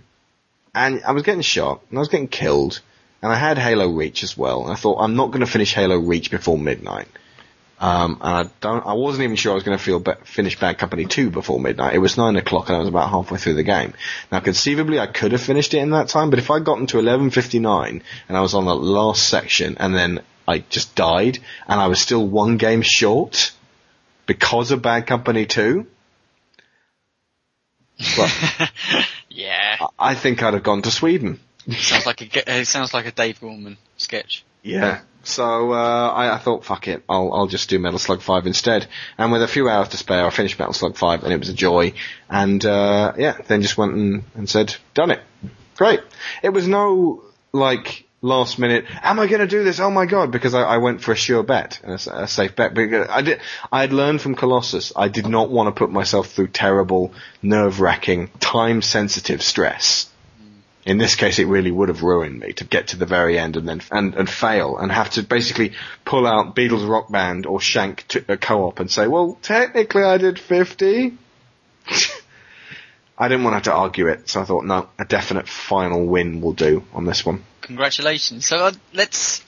and I was getting shot and I was getting killed, and I had Halo Reach as well. And I thought I'm not going to finish Halo Reach before midnight. Um, and I don't, I wasn't even sure I was going to feel ba- finish Bad Company 2 before midnight. It was 9 o'clock and I was about halfway through the game. Now conceivably I could have finished it in that time, but if I'd gotten to 11.59 and I was on the last section and then I just died and I was still one game short because of Bad Company 2, well, Yeah. I think I'd have gone to Sweden. sounds like a, it sounds like a Dave Gorman sketch. Yeah. So uh, I, I thought, fuck it, I'll I'll just do Metal Slug Five instead. And with a few hours to spare, I finished Metal Slug Five, and it was a joy. And uh, yeah, then just went and, and said, done it. Great. It was no like last minute. Am I going to do this? Oh my god! Because I, I went for a sure bet, a safe bet. Because I did. I had learned from Colossus. I did not want to put myself through terrible, nerve-wracking, time-sensitive stress. In this case, it really would have ruined me to get to the very end and then and, and fail and have to basically pull out Beatles Rock Band or Shank to a co-op and say, "Well, technically, I did 50." I didn't want to have to argue it, so I thought, no, a definite final win will do on this one. Congratulations. So uh, let's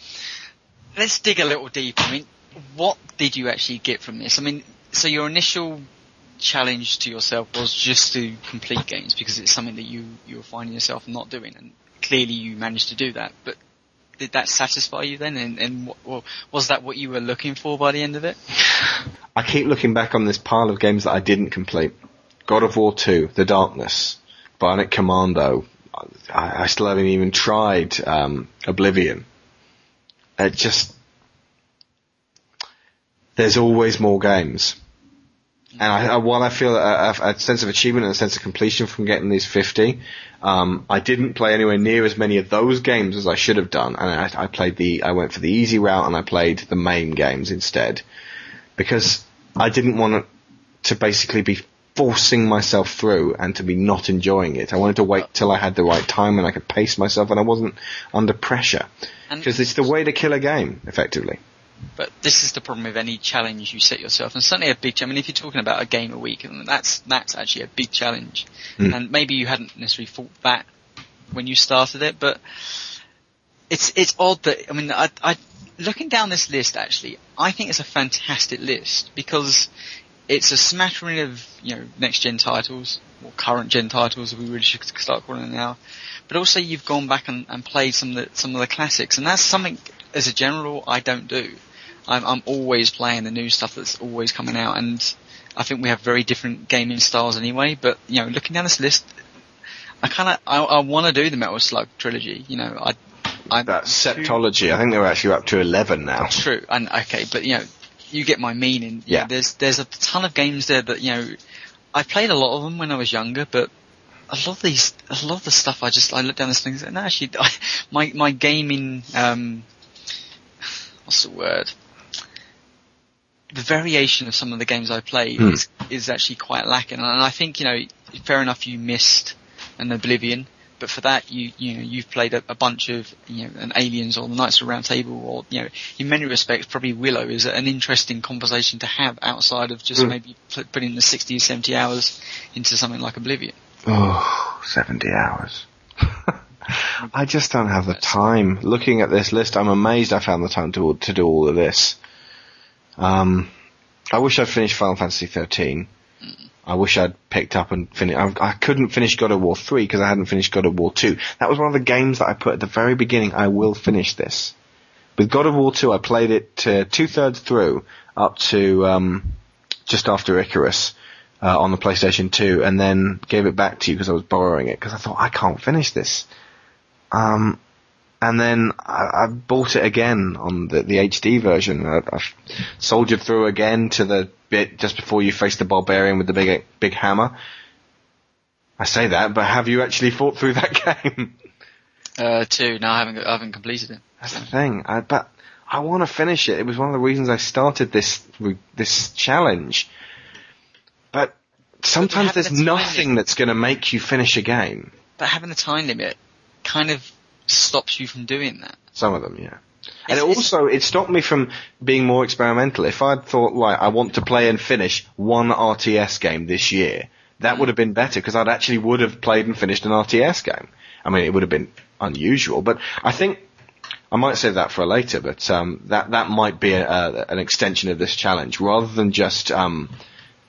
let's dig a little deeper. I mean, what did you actually get from this? I mean, so your initial challenge to yourself was just to complete games because it's something that you you were finding yourself not doing, and clearly you managed to do that. But did that satisfy you then? And, and what, well, was that what you were looking for by the end of it? I keep looking back on this pile of games that I didn't complete. God of War 2, The Darkness, Bionic Commando. I, I still haven't even tried um, Oblivion. It just there's always more games. And I, I, while I feel a, a, sense of achievement and a sense of completion from getting these 50, um, I didn't play anywhere near as many of those games as I should have done. And I, I played the, I went for the easy route and I played the MAME games instead. Because I didn't want to basically be forcing myself through and to be not enjoying it. I wanted to wait till I had the right time and I could pace myself and I wasn't under pressure. Because it's the way to kill a game, effectively. But this is the problem with any challenge you set yourself, and certainly a big. Challenge. I mean, if you're talking about a game a week, that's that's actually a big challenge. Mm. And maybe you hadn't necessarily thought that when you started it, but it's it's odd that I mean, I, I looking down this list actually, I think it's a fantastic list because it's a smattering of you know next gen titles, or current gen titles, we really should start calling them now. But also you've gone back and, and played some of the, some of the classics, and that's something, as a general, I don't do. I'm, I'm always playing the new stuff that's always coming out, and I think we have very different gaming styles anyway, but, you know, looking down this list, I kinda, I, I wanna do the Metal Slug trilogy, you know, I, I, That septology, I think they're actually up to 11 now. True, and okay, but you know, you get my meaning. Yeah. There's there's a ton of games there that you know, I played a lot of them when I was younger, but a lot of these, a lot of the stuff I just I look down this thing and actually, I, my my gaming, um, what's the word? The variation of some of the games I played Hmm. is is actually quite lacking, and I think you know, fair enough, you missed an Oblivion. But for that, you you know you've played a, a bunch of you know an Aliens or the Knights of the Round Table, or you know in many respects probably Willow is an interesting conversation to have outside of just Mm. maybe put, putting the 60 or 70 hours into something like Oblivion. Oh, 70 hours. I just don't have the time. Looking at this list, I'm amazed I found the time to to do all of this. Um, I wish I'd finished Final Fantasy 13. I wish I'd picked up and finished. I, I couldn't finish God of War 3 because I hadn't finished God of War 2. That was one of the games that I put at the very beginning. I will finish this. With God of War 2, I played it to two thirds through up to um, just after Icarus uh, on the PlayStation 2, and then gave it back to you because I was borrowing it because I thought I can't finish this. Um, and then I, I bought it again on the, the HD version. I, I soldiered through again to the bit just before you face the barbarian with the big big hammer. I say that, but have you actually fought through that game? Uh, two. No, I haven't. I haven't completed it. That's the thing. I, but I want to finish it. It was one of the reasons I started this this challenge. But sometimes having there's time nothing limit- that's going to make you finish a game. But having a time limit kind of stops you from doing that. Some of them, yeah. And It's- it also, it stopped me from being more experimental. If I'd thought, like, I want to play and finish one RTS game this year, that would have been better because I'd actually would have played and finished an RTS game. I mean, it would have been unusual, but I think I might save that for later. But um, that that might be a, a, an extension of this challenge rather than just um,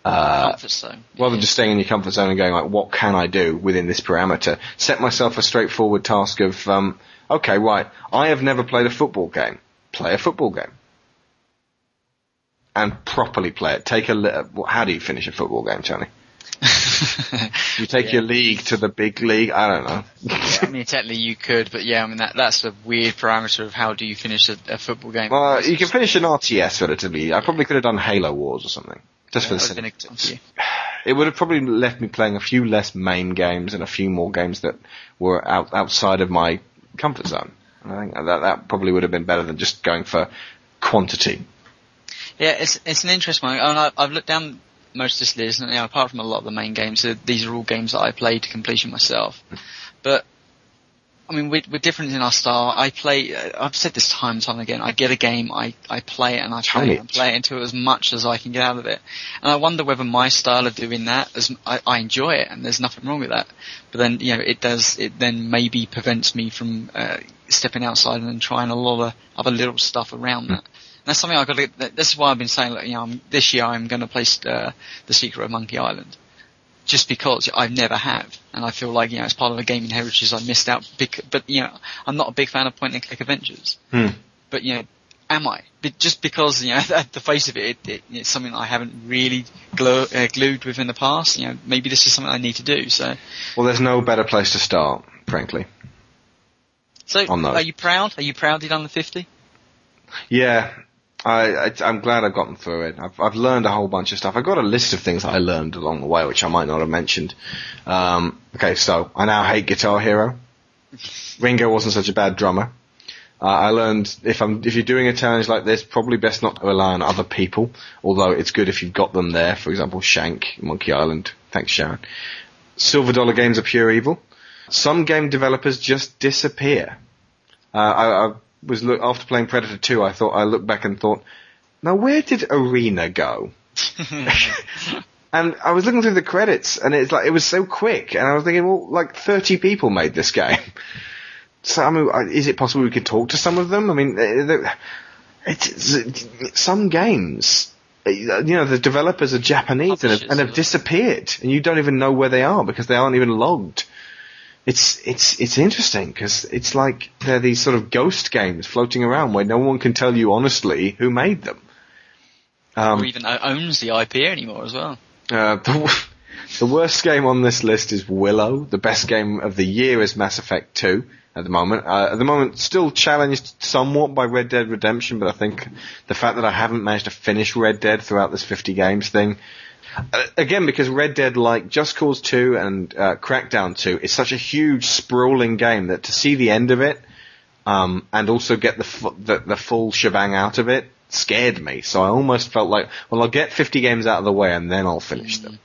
uh, Comfort zone. rather than just staying in your comfort zone and going like, what can I do within this parameter? Set myself a straightforward task of, um, okay, right, I have never played a football game. Play a football game. And properly play it. Take a, li- how do you finish a football game, Tony? You take your league to the big league? I don't know. I mean, technically you could, but yeah, I mean that that's a weird parameter of how do you finish a, a football game. Well, you can finish an RTS relatively. I probably could have done Halo Wars or something. Just for the sake. been a good one for you. it would have probably left me playing a few less MAME games and a few more games that were out, outside of my comfort zone. And I think that that probably would have been better than just going for quantity. Yeah, it's it's an interesting one. And I, I've looked down most of this list, and you know, apart from a lot of the MAME games, these are all games that I played to completion myself. Hmm. But I mean, we're, we're different in our style. I play. Uh, I've said this time and time again. I get a game, I I play it, and I play it and play it into as much as I can get out of it. And I wonder whether my style of doing that, as I, I enjoy it, and there's nothing wrong with that. But then, you know, it does. It then maybe prevents me from uh, stepping outside and trying a lot of other little stuff around that. And that's something I've got to. is why I've been saying, like, you know, I'm, this year I'm going to play uh, the Secret of Monkey Island, just because I've never have, and I feel like you know it's part of a gaming heritage I missed out. Bec- but you know, I'm not a big fan of point and click adventures. Hmm. But you know, am I? But just because you know, at the face of it, it, it it's something I haven't really glu- uh, glued with in the past. You know, maybe this is something I need to do. So, Well, there's no better place to start, frankly. so are you proud? Are you proud you done the 50? Yeah, I, I'm glad I've gotten through it. I've I've learned a whole bunch of stuff. I've got a list of things that I learned along the way, which I might not have mentioned. Um, okay, so I now hate Guitar Hero. Ringo wasn't such a bad drummer. Uh, I learned if I'm if you're doing a challenge like this, probably best not to rely on other people. Although it's good if you've got them there. For example, Shank, Monkey Island. Thanks, Sharon. Silver dollar games are pure evil. Some game developers just disappear. Uh, I was look, after playing Predator 2, I thought I looked back and thought, now where did Arena go? and I was looking through the credits, and it's like it was so quick, and I was thinking, well, like 30 people made this game. So I mean, is it possible we could talk to some of them? I mean, it's, it's, some games you know, the developers are Japanese and have, and have disappeared, and you don't even know where they are because they aren't even logged. It's it's it's interesting because it's like they're these sort of ghost games floating around where no one can tell you honestly who made them. Um, or even owns the IP anymore as well. uh, the, the worst game on this list is Willow. The best game of the year is Mass Effect 2 at the moment. Uh, at the moment, still challenged somewhat by Red Dead Redemption, but I think the fact that I haven't managed to finish Red Dead throughout this 50 games thing, again, because Red Dead, like Just Cause 2 and uh, Crackdown 2, is such a huge, sprawling game that to see the end of it, um, and also get the, fu- the the full shebang out of it, scared me. So I almost felt like, well, I'll get 50 games out of the way and then I'll finish them,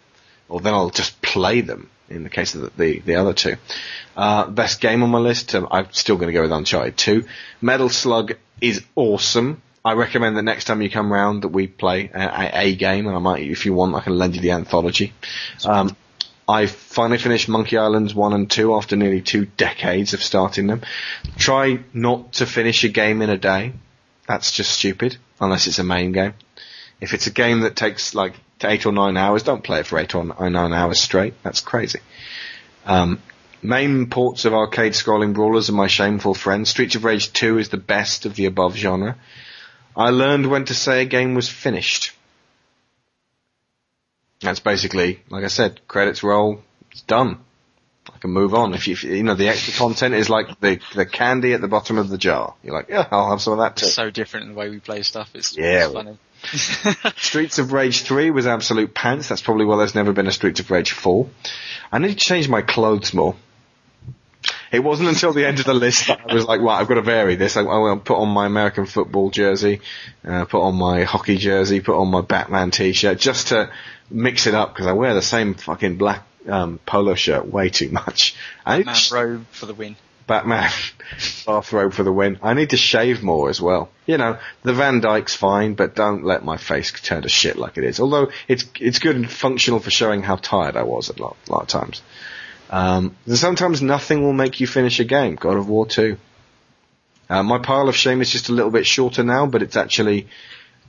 or then I'll just play them. In the case of the the, the other two, uh, best game on my list, um, I'm still going to go with Uncharted 2. Metal Slug is awesome. I recommend that next time you come round that we play a, a, game, and I might, if you want, I can lend you the anthology. Um, I finally finished Monkey Islands 1 and 2 after nearly two decades of starting them. Try not to finish a game in a day. That's just stupid, unless it's a MAME game. If it's a game that takes like eight or nine hours, don't play it for eight or nine hours straight. That's crazy. Um, MAME ports of arcade scrolling brawlers are my shameful friend. Streets of Rage 2 is the best of the above genre. I learned when to say a game was finished. That's basically, like I said, credits roll, it's done. I can move on. If you, if, you know, the extra content is like the, the candy at the bottom of the jar. You're like, yeah, I'll have some of that too. It's so different in the way we play stuff. It's, Yeah, it's funny. Streets of Rage 3 was absolute pants. That's probably why there's never been a Streets of Rage 4. I need to change my clothes more. It wasn't until the end of the list that I was like, right, I've got to vary this. I, I will put on my American football jersey, uh, put on my hockey jersey, put on my Batman t-shirt, just to mix it up, because I wear the same fucking black um, polo shirt way too much. I need sh- robe for the win. Batman bathrobe for the win. I need to shave more as well. You know, the Van Dyke's fine, but don't let my face turn to shit like it is. Although it's it's good and functional for showing how tired I was a lot, a lot of times. Um, sometimes nothing will make you finish a game. God of War 2. Uh, my pile of shame is just a little bit shorter now, but it's actually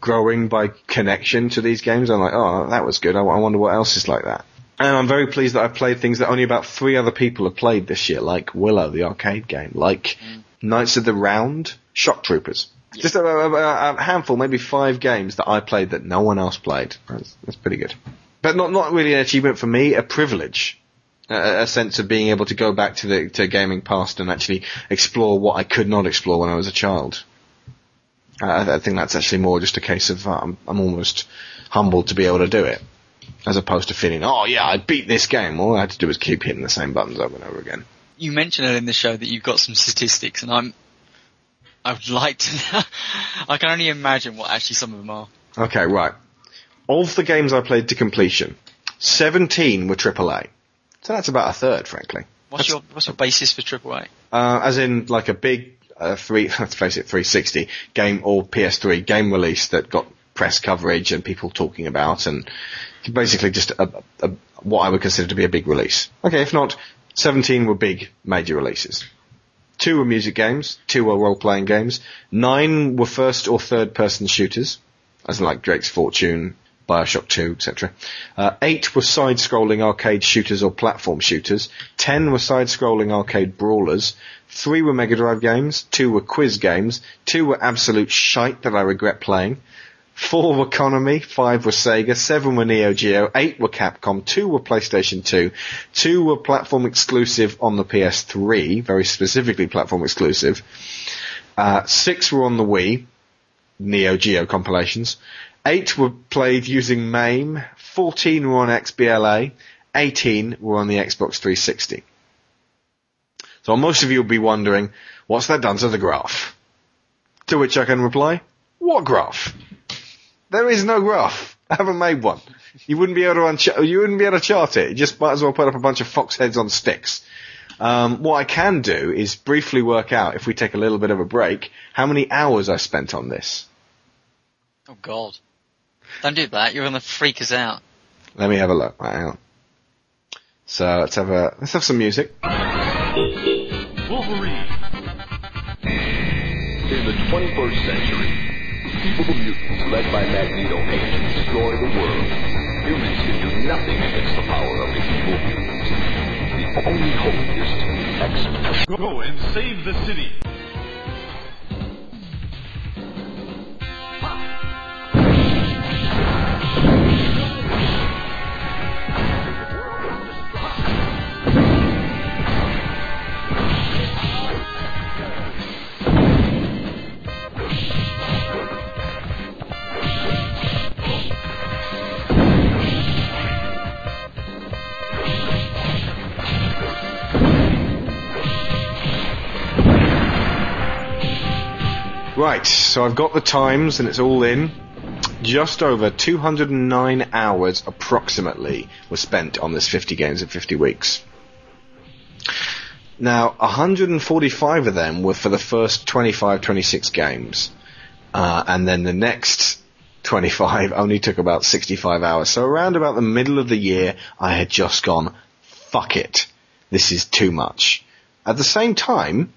growing by connection to these games. I'm like, oh, that was good. I, I wonder what else is like that. And I'm very pleased that I've played things that only about three other people have played this year, like Willow, the arcade game, like Knights of the Round, Shock Troopers. Just a, a, a handful, maybe five games that I played that no one else played. That's, that's pretty good. But not, not really an achievement for me, a privilege. A, a sense of being able to go back to the to gaming past and actually explore what I could not explore when I was a child. I, I think that's actually more just a case of uh, I'm, I'm almost humbled to be able to do it, as opposed to feeling, oh yeah, I beat this game. All I had to do was keep hitting the same buttons over and over again. You mentioned it in the show that you've got some statistics, and I'm. I would like to. I can only imagine what actually some of them are. Okay, right. Of the games I played to completion, 17 were AAA. So that's about a third, frankly. What's your What's your basis for AAA? Uh, as in, like a big, uh, three, let's face it, 360 game or PS3 game release that got press coverage and people talking about and basically just a, a, what I would consider to be a big release. Okay, if not, 17 were big major releases. Two were music games, two were role-playing games, nine were first or third person shooters, as in like Drake's Fortune, Bioshock 2, etc. Uh, eight were side-scrolling arcade shooters or platform shooters. Ten were side-scrolling arcade brawlers. Three were Mega Drive games. Two were quiz games. Two were absolute shite that I regret playing. Four were Konami, five were Sega, seven were Neo Geo, eight were Capcom, two were PlayStation 2, two were platform exclusive on the PS3, very specifically platform exclusive, uh, six were on the Wii, Neo Geo compilations, eight were played using MAME, 14 were on XBLA, 18 were on the Xbox 360. So most of you will be wondering, what's that done to the graph? To which I can reply, what graph? There is no graph. I haven't made one. You wouldn't be able to unch- you wouldn't be able to chart it. You just might as well put up a bunch of fox heads on sticks. Um, what I can do is briefly work out, if we take a little bit of a break, how many hours I spent on this. Oh God! Don't do that. You're gonna freak us out. Let me have a look. Right, hang on. So let's have a let's have some music. Wolverine. In the 21st century, Evil mutants led by Magneto aim to destroy the world. Humans can do nothing against the power of the evil mutants. The only hope is to be X-Men. Go and save the city. Right, so I've got the times and it's all in. Just over 209 hours approximately were spent on this 50 games in 50 weeks. Now, 145 of them were for the first 25, 26 games. Uh, and then the next 25 only took about 65 hours. So around about the middle of the year, I had just gone, fuck it. This is too much. At the same time,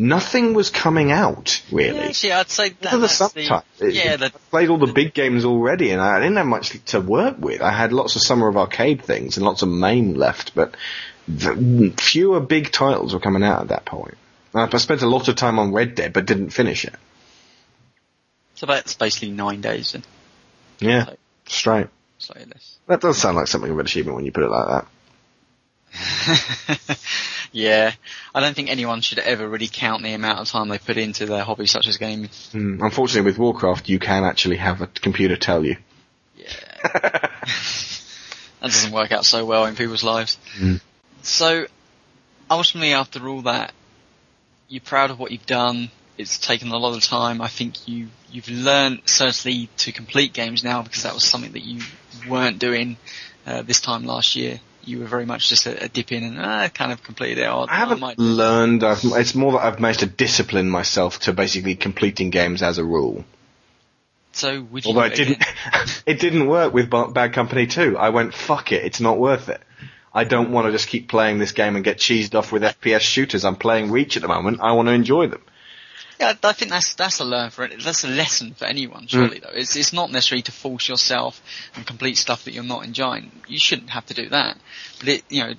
nothing was coming out, really. Yeah, actually, I'd say that, the the, yeah, the, I played all the big games already, and I didn't have much to work with. I had lots of Summer of Arcade things and lots of MAME left, but fewer big titles were coming out at that point. And I spent a lot of time on Red Dead, but didn't finish it. so that's basically nine days then. Yeah, So, straight. slightly less. That does sound like something of an achievement when you put it like that. yeah, I don't think anyone should ever really count the amount of time they put into their hobby such as gaming. Hmm. Unfortunately, with Warcraft, you can actually have a computer tell you. Yeah. that doesn't work out so well in people's lives. Mm. So, ultimately, after all that, you're proud of what you've done. It's taken a lot of time. I think you you've learned certainly to complete games now because that was something that you weren't doing uh, this time last year. You were very much just a, a dip in and uh, kind of completed it. Or, I haven't might- learned. I've, it's more that I've managed to discipline myself to basically completing games as a rule. so would you? Although it it didn't, it didn't work with Bad Company 2. I went, fuck it, it's not worth it. I don't want to just keep playing this game and get cheesed off with FPS shooters. I'm playing Reach at the moment. I want to enjoy them. Yeah, I think that's that's a learn for it. That's a lesson for anyone, hmm. surely. Though it's it's not necessary to force yourself and complete stuff that you're not enjoying. You shouldn't have to do that. But it, you know,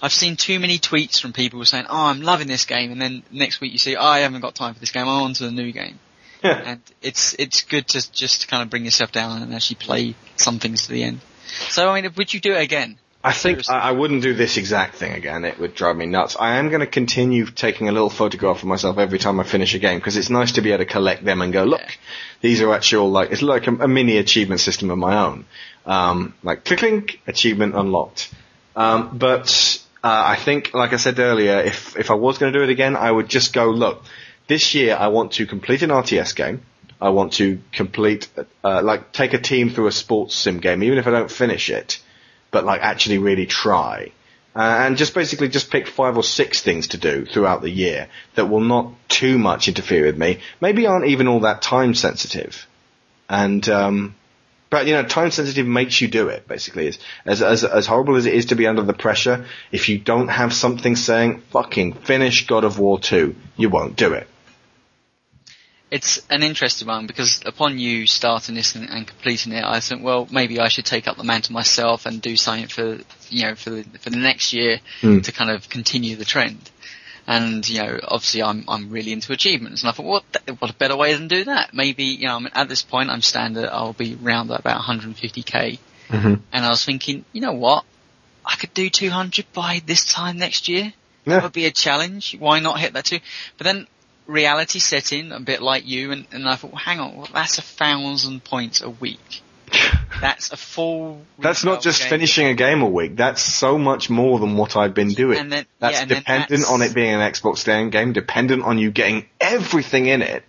I've seen too many tweets from people saying, "Oh, I'm loving this game," and then next week you see, oh, "I haven't got time for this game. I'm on to the new game." Yeah. and it's it's good to just kind of bring yourself down and actually play some things to the end. So I mean, would you do it again? I think I, I wouldn't do this exact thing again. It would drive me nuts. I am going to continue taking a little photograph of myself every time I finish a game because it's nice to be able to collect them and go, look, Yeah. these are actually all like it's like a, a mini achievement system of my own. Um, like click link achievement unlocked. Um, but uh, I think, like I said earlier, if if I was going to do it again, I would just go look. This year, I want to complete an RTS game. I want to complete, uh, like, take a team through a sports sim game, even if I don't finish it but like actually really try. Uh, and just basically just pick five or six things to do throughout the year that will not too much interfere with me. Maybe aren't even all that time sensitive. And, um, but you know, time sensitive makes you do it, basically. As, as, as, as horrible as it is to be under the pressure, if you don't have something saying, fucking finish God of War 2, you won't do it. It's an interesting one because upon you starting this and, and completing it, I think, well, maybe I should take up the mantle myself and do something for, you know, for the, for the next year Mm. to kind of continue the trend. And, you know, obviously I'm, I'm really into achievements and I thought, what, what a better way than do that? Maybe, you know, I mean, at this point I'm standard, I'll be around about 150k. Mm-hmm. And I was thinking, you know what? I could do 200 by this time next year. Yeah. That would be a challenge. Why not hit that too? But then reality set in, a bit like you, and, and I thought, well, hang on, well, that's a thousand points a week. That's a full. That's not just game. finishing a game a week. That's so much more than what I've been doing. And then- that's yeah, dependent that's- on it being an Xbox One game, dependent on you getting everything in it.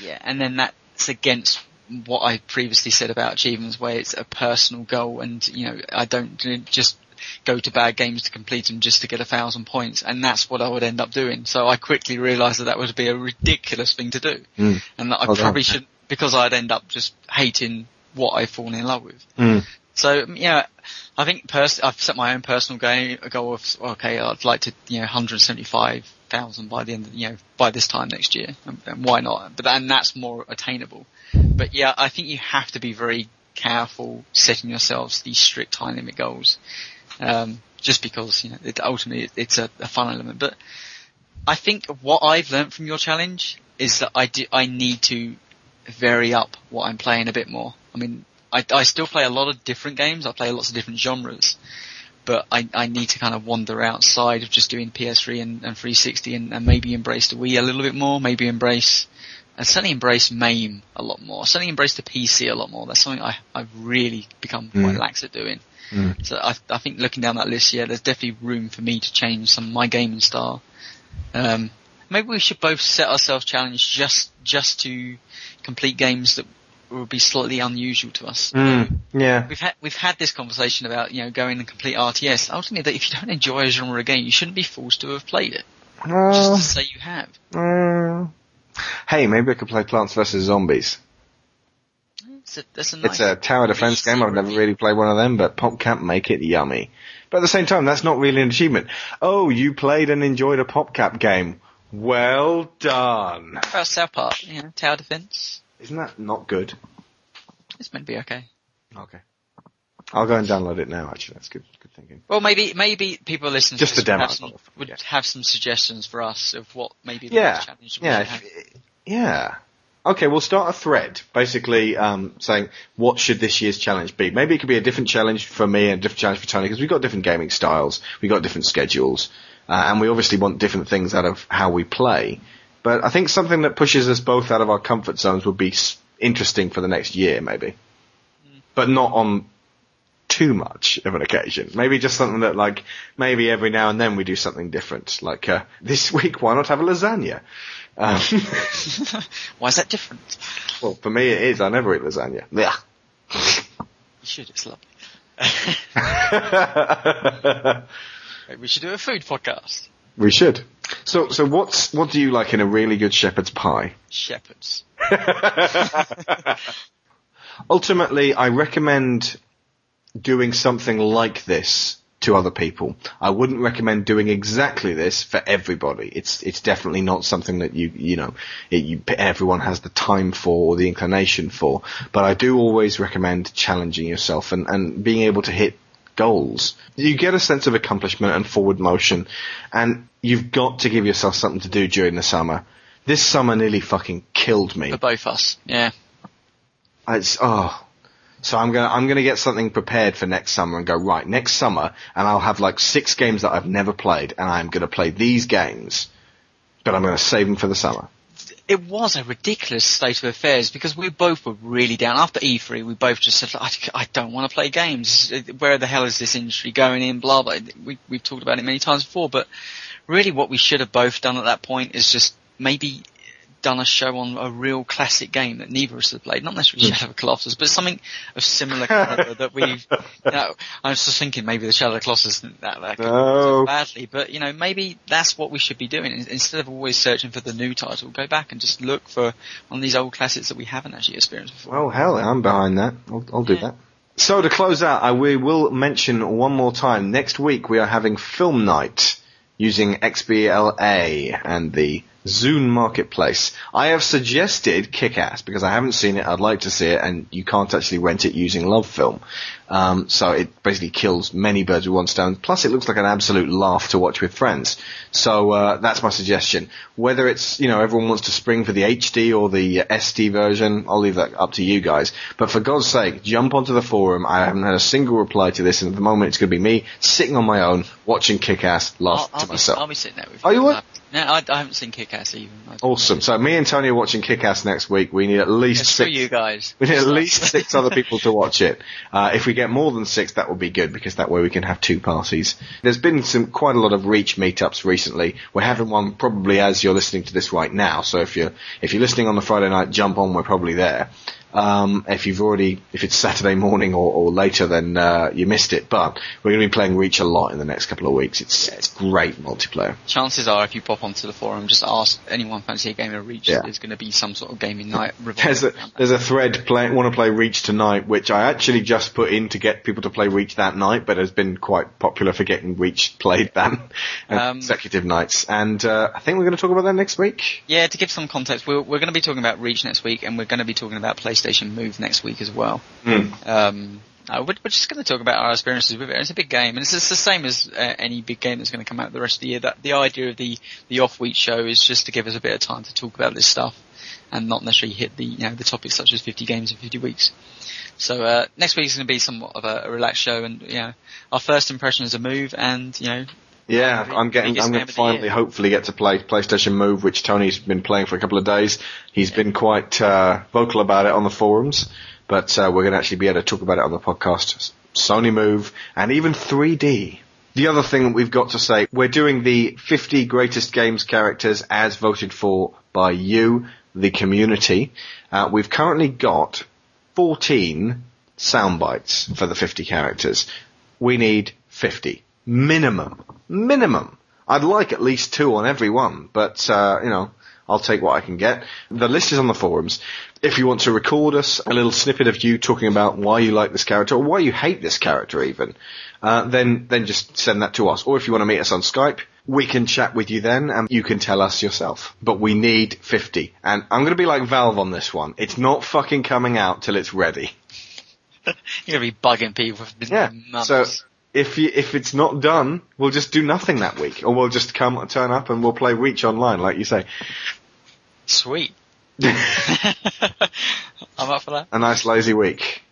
Yeah, and then that's against what I previously said about achievements, where it's a personal goal, and you know, I don't just go to bad games to complete them just to get a thousand points, and that's what I would end up doing. So I quickly realised that that would be a ridiculous thing to do, Mm. and that I Well probably should because I'd end up just hating what I've fallen in love with. Mm. So yeah, I think pers- I've set my own personal game, a goal of okay, I'd like to you know 175,000 by the end, of, you know, by this time next year. And, and why not? But and that's more attainable. But yeah, I think you have to be very careful setting yourselves these strict time limit goals, um, just because you know it, ultimately it's a, a fun element. But I think what I've learned from your challenge is that I do I need to vary up what I'm playing a bit more. I mean, I, I still play a lot of different games. I play lots of different genres, but I, I need to kind of wander outside of just doing PS3 and, and 360 and, and maybe embrace the Wii a little bit more. Maybe embrace, and certainly embrace MAME a lot more. Certainly embrace the PC a lot more. That's something I, I've really become quite Mm. lax at doing. Mm. So I, I think looking down that list, yeah, there's definitely room for me to change some of my gaming style. Um, maybe we should both set ourselves challenges just just to complete games that would be slightly unusual to us. Mm, yeah. We've had we've had this conversation about you know going and complete RTS. Ultimately, that if you don't enjoy a genre game, you shouldn't be forced to have played it. Just Uh, to say you have. uh, hey, maybe I could play Plants vs Zombies. It's a, that's a nice It's a tower defense game. I've never really played one of them, but PopCap make it yummy. But at the same time, that's not really an achievement. Oh, you played and enjoyed a PopCap game. Well done. About South Park, you know, tower defense. Isn't that not good? It's meant to be okay. Okay. I'll go and download it now, actually. That's good, good thinking. Well, maybe maybe people listening Just to the this would, demo. have some, would have some suggestions for us of what maybe the Yeah. challenge Yeah. if- yeah. Okay, we'll start a thread, basically um, saying what should this year's challenge be. Maybe it could be a different challenge for me and a different challenge for Tony because we've got different gaming styles, we've got different schedules, uh, and we obviously want different things out of how we play. But I think something that pushes us both out of our comfort zones would be interesting for the next year, maybe, but not on too much of an occasion. Maybe just something that like maybe every now and then we do something different. Like uh, this week, why not have a lasagna? Um, Why is that different? well, for me it is. I never eat lasagna. Yeah. You should, it's lovely. Maybe we should do a food podcast. we should. So, so what's what do you like in a really good shepherd's pie? Shepherds. Ultimately, I recommend doing something like this to other people. I wouldn't recommend doing exactly this for everybody. It's it's definitely not something that you you know it, you, everyone has the time for or the inclination for. But I do always recommend challenging yourself and and being able to hit goals. You get a sense of accomplishment and forward motion, and you've got to give yourself something to do during the summer. This summer nearly fucking killed me. For both us. Yeah. It's oh. So I'm gonna I'm gonna get something prepared for next summer and go right next summer, and I'll have like six games that I've never played, and I'm gonna play these games, but I'm gonna save them for the summer. It was a ridiculous state of affairs because we both were really down. After E3, we both just said, I, I don't want to play games. Where the hell is this industry going in? Blah, blah. We, we've talked about it many times before, but really what we should have both done at that point is just maybe done a show on a real classic game that neither of us have played. Not necessarily Shadow of Colossus, but something of similar caliber that we've, you know, I was just thinking maybe the Shadow of Colossus that, that No. badly, but you know, maybe that's what we should be doing. Instead of always searching for the new title, go back and just look for one of these old classics that we haven't actually experienced before. Well, hell, I'm behind that. I'll, I'll do that. So to close out, I, we will mention one more time. Next week we are having film night using XBLA and the Zune Marketplace. I have suggested Kick-Ass because I haven't seen it. I'd like to see it, and you can't actually rent it using LoveFilm. Um, so it basically kills many birds with one stone. Plus, it looks like an absolute laugh to watch with friends. So uh, that's my suggestion. Whether it's you know everyone wants to spring for the HD or the SD version, I'll leave that up to you guys. But for God's sake, jump onto the forum. I haven't had a single reply to this, and at the moment it's going to be me sitting on my own watching Kick-Ass, laugh I'll, I'll to be, myself. I'll be sitting there with you. you would? No, I, I haven't seen Kick-Ass even. I- Awesome. So me and Tony are watching Kick-Ass next week. We need at least for six. you guys. We need at least six other people to watch it. Uh, if we get more than six, that would be good because that way we can have two parties. There's been some quite a lot of Reach meetups recently. We're having one probably as you're listening to this right now. So if you're if you're listening on the Friday night, jump on. We're probably there. Um, if you've already, if it's Saturday morning or, or later, then uh, you missed it. But we're going to be playing Reach a lot in the next couple of weeks. It's it's great multiplayer. Chances are, if you pop onto the forum, just ask anyone fancy a game of Reach, Yeah. there's going to be some sort of gaming night. There's a revolving around that. there's a thread play, want to play Reach tonight, which I actually just put in to get people to play Reach that night, but has been quite popular for getting Reach played that uh, Um, consecutive nights. And uh, I think we're going to talk about that next week. Yeah, to give some context, we're, we're going to be talking about Reach next week, and we're going to be talking about PlayStation Move next week as well. Hmm. Um, uh, we're, we're just going to talk about our experiences with it. It's a big game, and it's, it's the same as uh, any big game that's going to come out the rest of the year. That the idea of the the off week show is just to give us a bit of time to talk about this stuff, and not necessarily hit the you know the topics such as 50 games in 50 weeks. So uh, next week is going to be somewhat of a, a relaxed show, and you know our first impression is a move, and you know Yeah, I'm getting. I'm going to finally, hopefully, get to play PlayStation Move, which Tony's been playing for a couple of days. He's been quite uh, vocal about it on the forums, but uh, we're going to actually be able to talk about it on the podcast. Sony Move and even 3D. The other thing that we've got to say, we're doing the 50 greatest games characters as voted for by you, the community. Uh, we've currently got 14 sound bites for the 50 characters. We need 50. Minimum. Minimum. I'd like at least two on every one, but, uh, you know, I'll take what I can get. The list is on the forums. If you want to record us a little snippet of you talking about why you like this character or why you hate this character even, uh, then, then just send that to us. Or if you want to meet us on Skype, we can chat with you then and you can tell us yourself. But we need 50. And I'm gonna be like Valve on this one. It's not fucking coming out till it's ready. you're going to be bugging people for Yeah. months. So if you, if it's not done, we'll just do nothing that week, or we'll just come turn up and we'll play Reach online, like you say. Sweet. I'm up for that. A nice lazy week.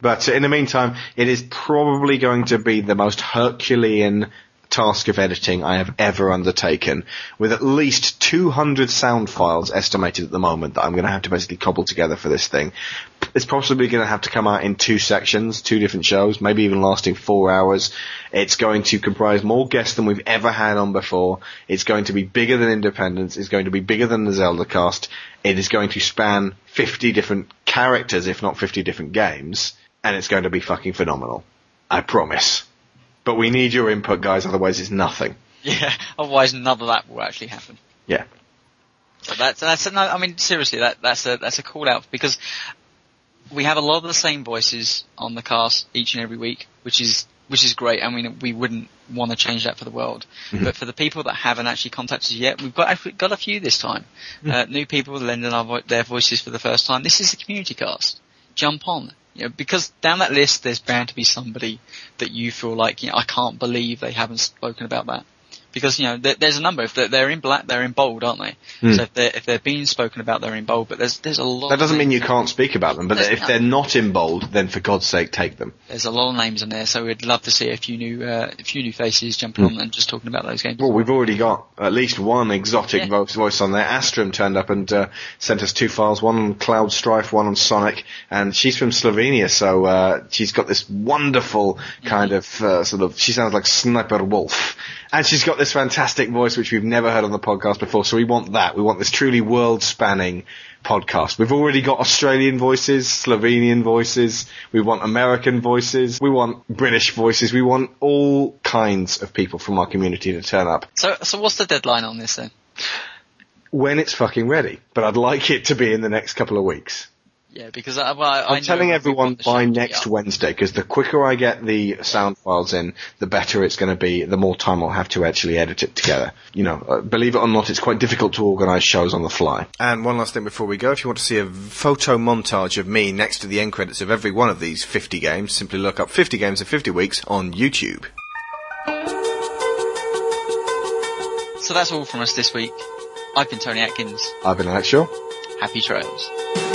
But in the meantime, it is probably going to be the most Herculean task of editing I have ever undertaken, with at least 200 sound files estimated at the moment that I'm going to have to basically cobble together for this thing. It's possibly going to have to come out in two sections, two different shows, maybe even lasting four hours. It's going to comprise more guests than we've ever had on before. It's going to be bigger than Independence. It's going to be bigger than the Zelda cast. It is going to span 50 different characters, if not 50 different games. And it's going to be fucking phenomenal. I promise. But we need your input, guys, otherwise it's nothing. Yeah, otherwise none of that will actually happen. Yeah. So that's that's no, I mean seriously that that's a that's a call out because we have a lot of the same voices on the cast each and every week, which is which is great. I mean we wouldn't want to change that for the world, but for the people that haven't actually contacted us yet, we've got we've got a few this time. Uh, new people lending our vo- their voices for the first time. This is the community cast. Jump on. You know, because down that list, there's bound to be somebody that you feel like, you know, I can't believe they haven't spoken about that. Because, you know, there, there's a number. If they're, they're in black, they're in bold, aren't they? So if they're, if they're being spoken about, they're in bold, but there's, there's a lot That doesn't mean you can't speak about them, but if no- they're not in bold, then for God's sake, take them. There's a lot of names in there, so we'd love to see a few new, uh, a few new faces jumping on and just talking about those games. Well, we've already got at least one exotic Yeah. voice, on there. Astrum turned up and uh, sent us two files, one on Cloud Strife, one on Sonic, and she's from Slovenia, so uh, she's got this wonderful kind of uh, sort of. She sounds like Sniper Wolf, and she's got this fantastic voice which we've never heard on the podcast before. So we want that. We want this truly world-spanning podcast. We've already got Australian voices, Slovenian voices. We want American voices. We want British voices. We want all kinds of people from our community to turn up So, so what's the deadline on this then? when it's fucking ready. But I'd like it to be in the next couple of weeks. Yeah, because I, well, I I I'm know telling everyone by show be next. Wednesday because the quicker I get the sound files in, the better it's going to be. The more time I'll have to actually edit it together. You know, uh, believe it or not, it's quite difficult to organise shows on the fly. And one last thing before we go, if you want to see a photo montage of me next to the end credits of every one of these 50 games, simply look up 50 games in 50 weeks on YouTube. So that's all from us this week. I've been Tony Atkins. I've been Alex Shaw. Happy trails.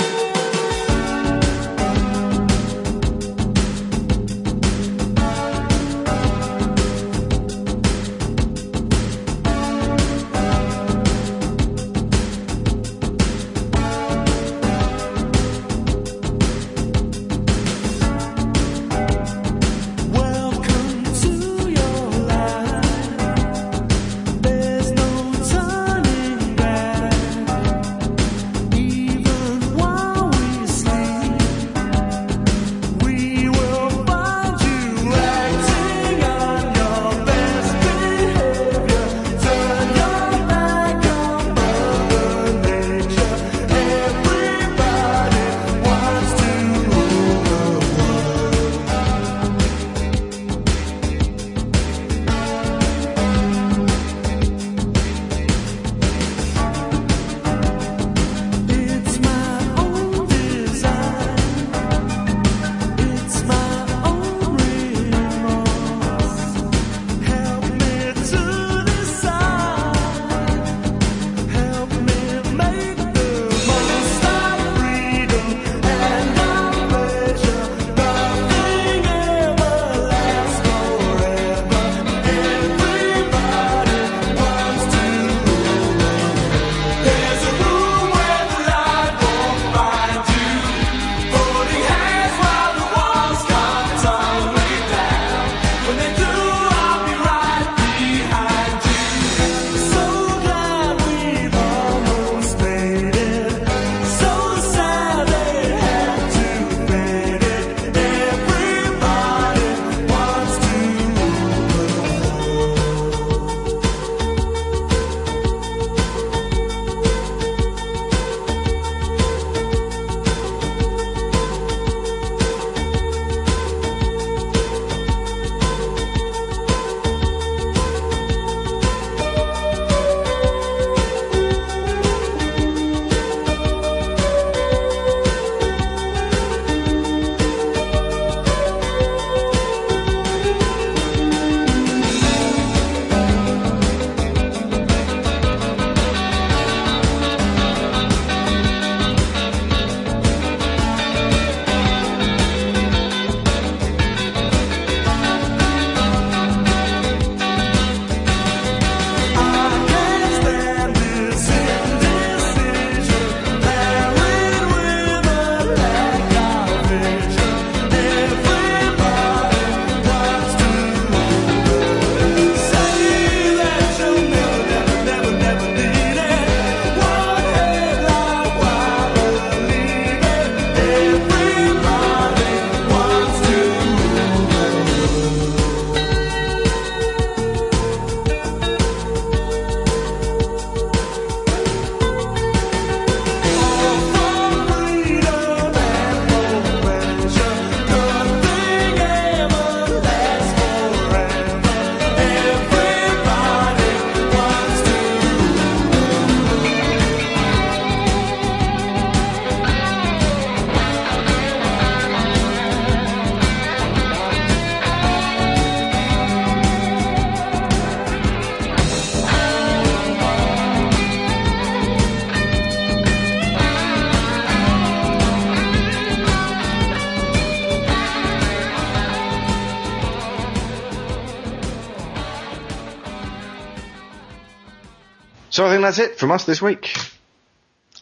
So I think that's it from us this week.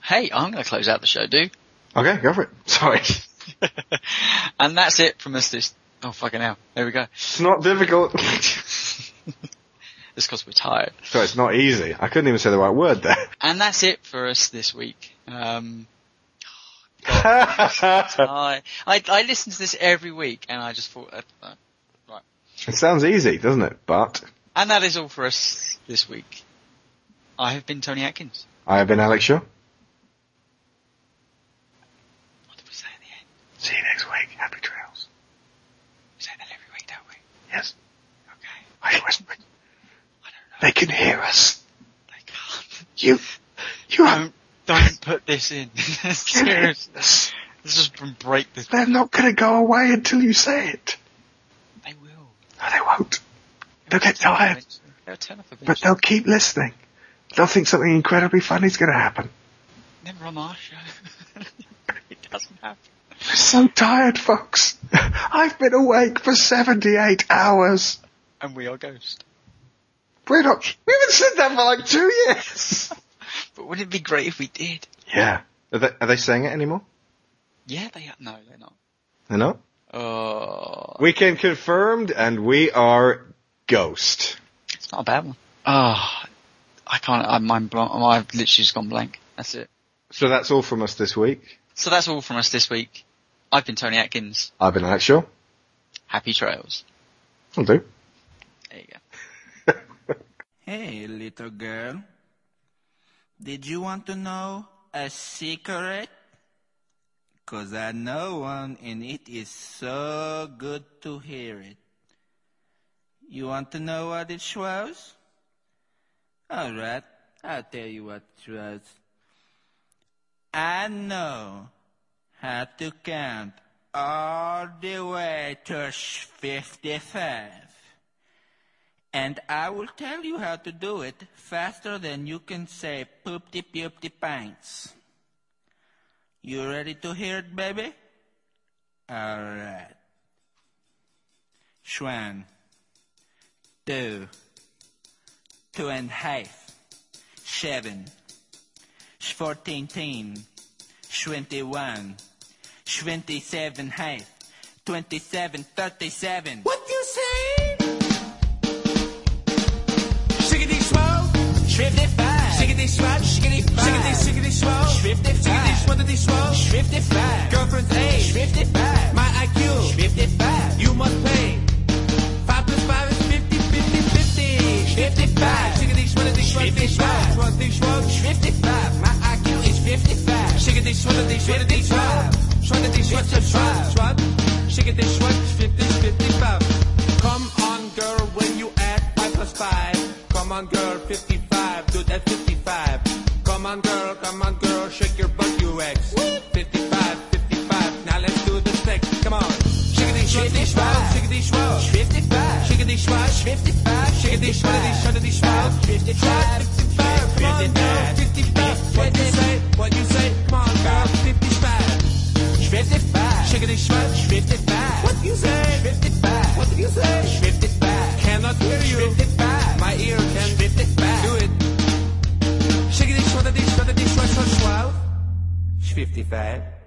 Hey, I'm going to close out the show, dude. Okay, go for it. Sorry. and that's it from us this. Oh fucking hell! There we go. It's not difficult. It's because we're tired. so it's not easy. I couldn't even say the right word there. And that's it for us this week. Um, I, I I listen to this every week, and I just thought, uh, uh, right. It sounds easy, doesn't it? But And that is all for us this week. I have been Tony Atkins. I have been Alex Shaw. What did we say at the end? See you next week. Happy trails. We say that every week, don't we? Yes. Okay. Are you whispering? I don't know. They can hear us. They can't. You, you Don't don't put this in. Seriously. Let's just break this. they're not going to go away until you say it. They will. No, they won't. They'll get tired, They'll turn off but they'll keep listening. They'll think something incredibly funny is going to happen. Never on our show. it doesn't happen. They're so tired, folks. I've been awake for 78 hours. And we are ghosts. We're not, we haven't said that for like two years. But wouldn't it be great if we did? yeah. Are they, are they saying it anymore? Yeah, they are. No, they're not. They're not? Uh, oh, Weekend confirmed, and we are Ghost. it's not a bad one. Oh, I can't. I'm mind blown. I've literally just gone blank. That's it. So that's all from us this week. So that's all from us this week. I've been Tony Atkins. I've been Alex Shaw. Happy trails. I'll do. There you go. Hey, little girl. Did you want to know a secret? Cause I know one and it is so good to hear it. You want to know what it was? Alright, I'll tell you what it was. I know how to count all the way to 55. And I will tell you how to do it faster than you can say poopty poopty pants. You ready to hear it, baby? Alright. One, two, two and a half, seven, fourteen, twenty-one, twenty-seven half, twenty-seven, thirty-seven. What you say? Shiggity swell, fifty-five. Shiggity swat, shiggity five. Shiggity, shiggity swell, fifty-five. Shiggity swattity swell, fifty-five. Girlfriend's age, fifty-five. My IQ, fifty-five. You must pay. Five plus five is fifty, fifty, fifty. Fifty-five. Shiggity swattity swattity swell, swattity swell, fifty-five. My IQ is fifty-five. Shiggity swattity swattity swell, swattity swat swat swat swat. Shiggity swat, fifty, fifty-five. Come on, girl, when you add five plus five. Come on, girl, 55, do that 55. Come on, girl, come on, girl, shake your butt, you ex. 55, 55, now let's do the stick. Come on. Shiggity, shiggity, swell, shiggity, swell. 55, shiggity, swell, 55, shiggity, shiggity, shiggity, swell. 55, 55, come on, girl, 55. What you say, what you say, come on, girl, 55. 55, shiggity, 55. What you say, 55. What did you say, 55. Cannot hear you, 55. My ear can 55. Do it. Shiggity, swattity, swattity, swat, swat, swat. 55.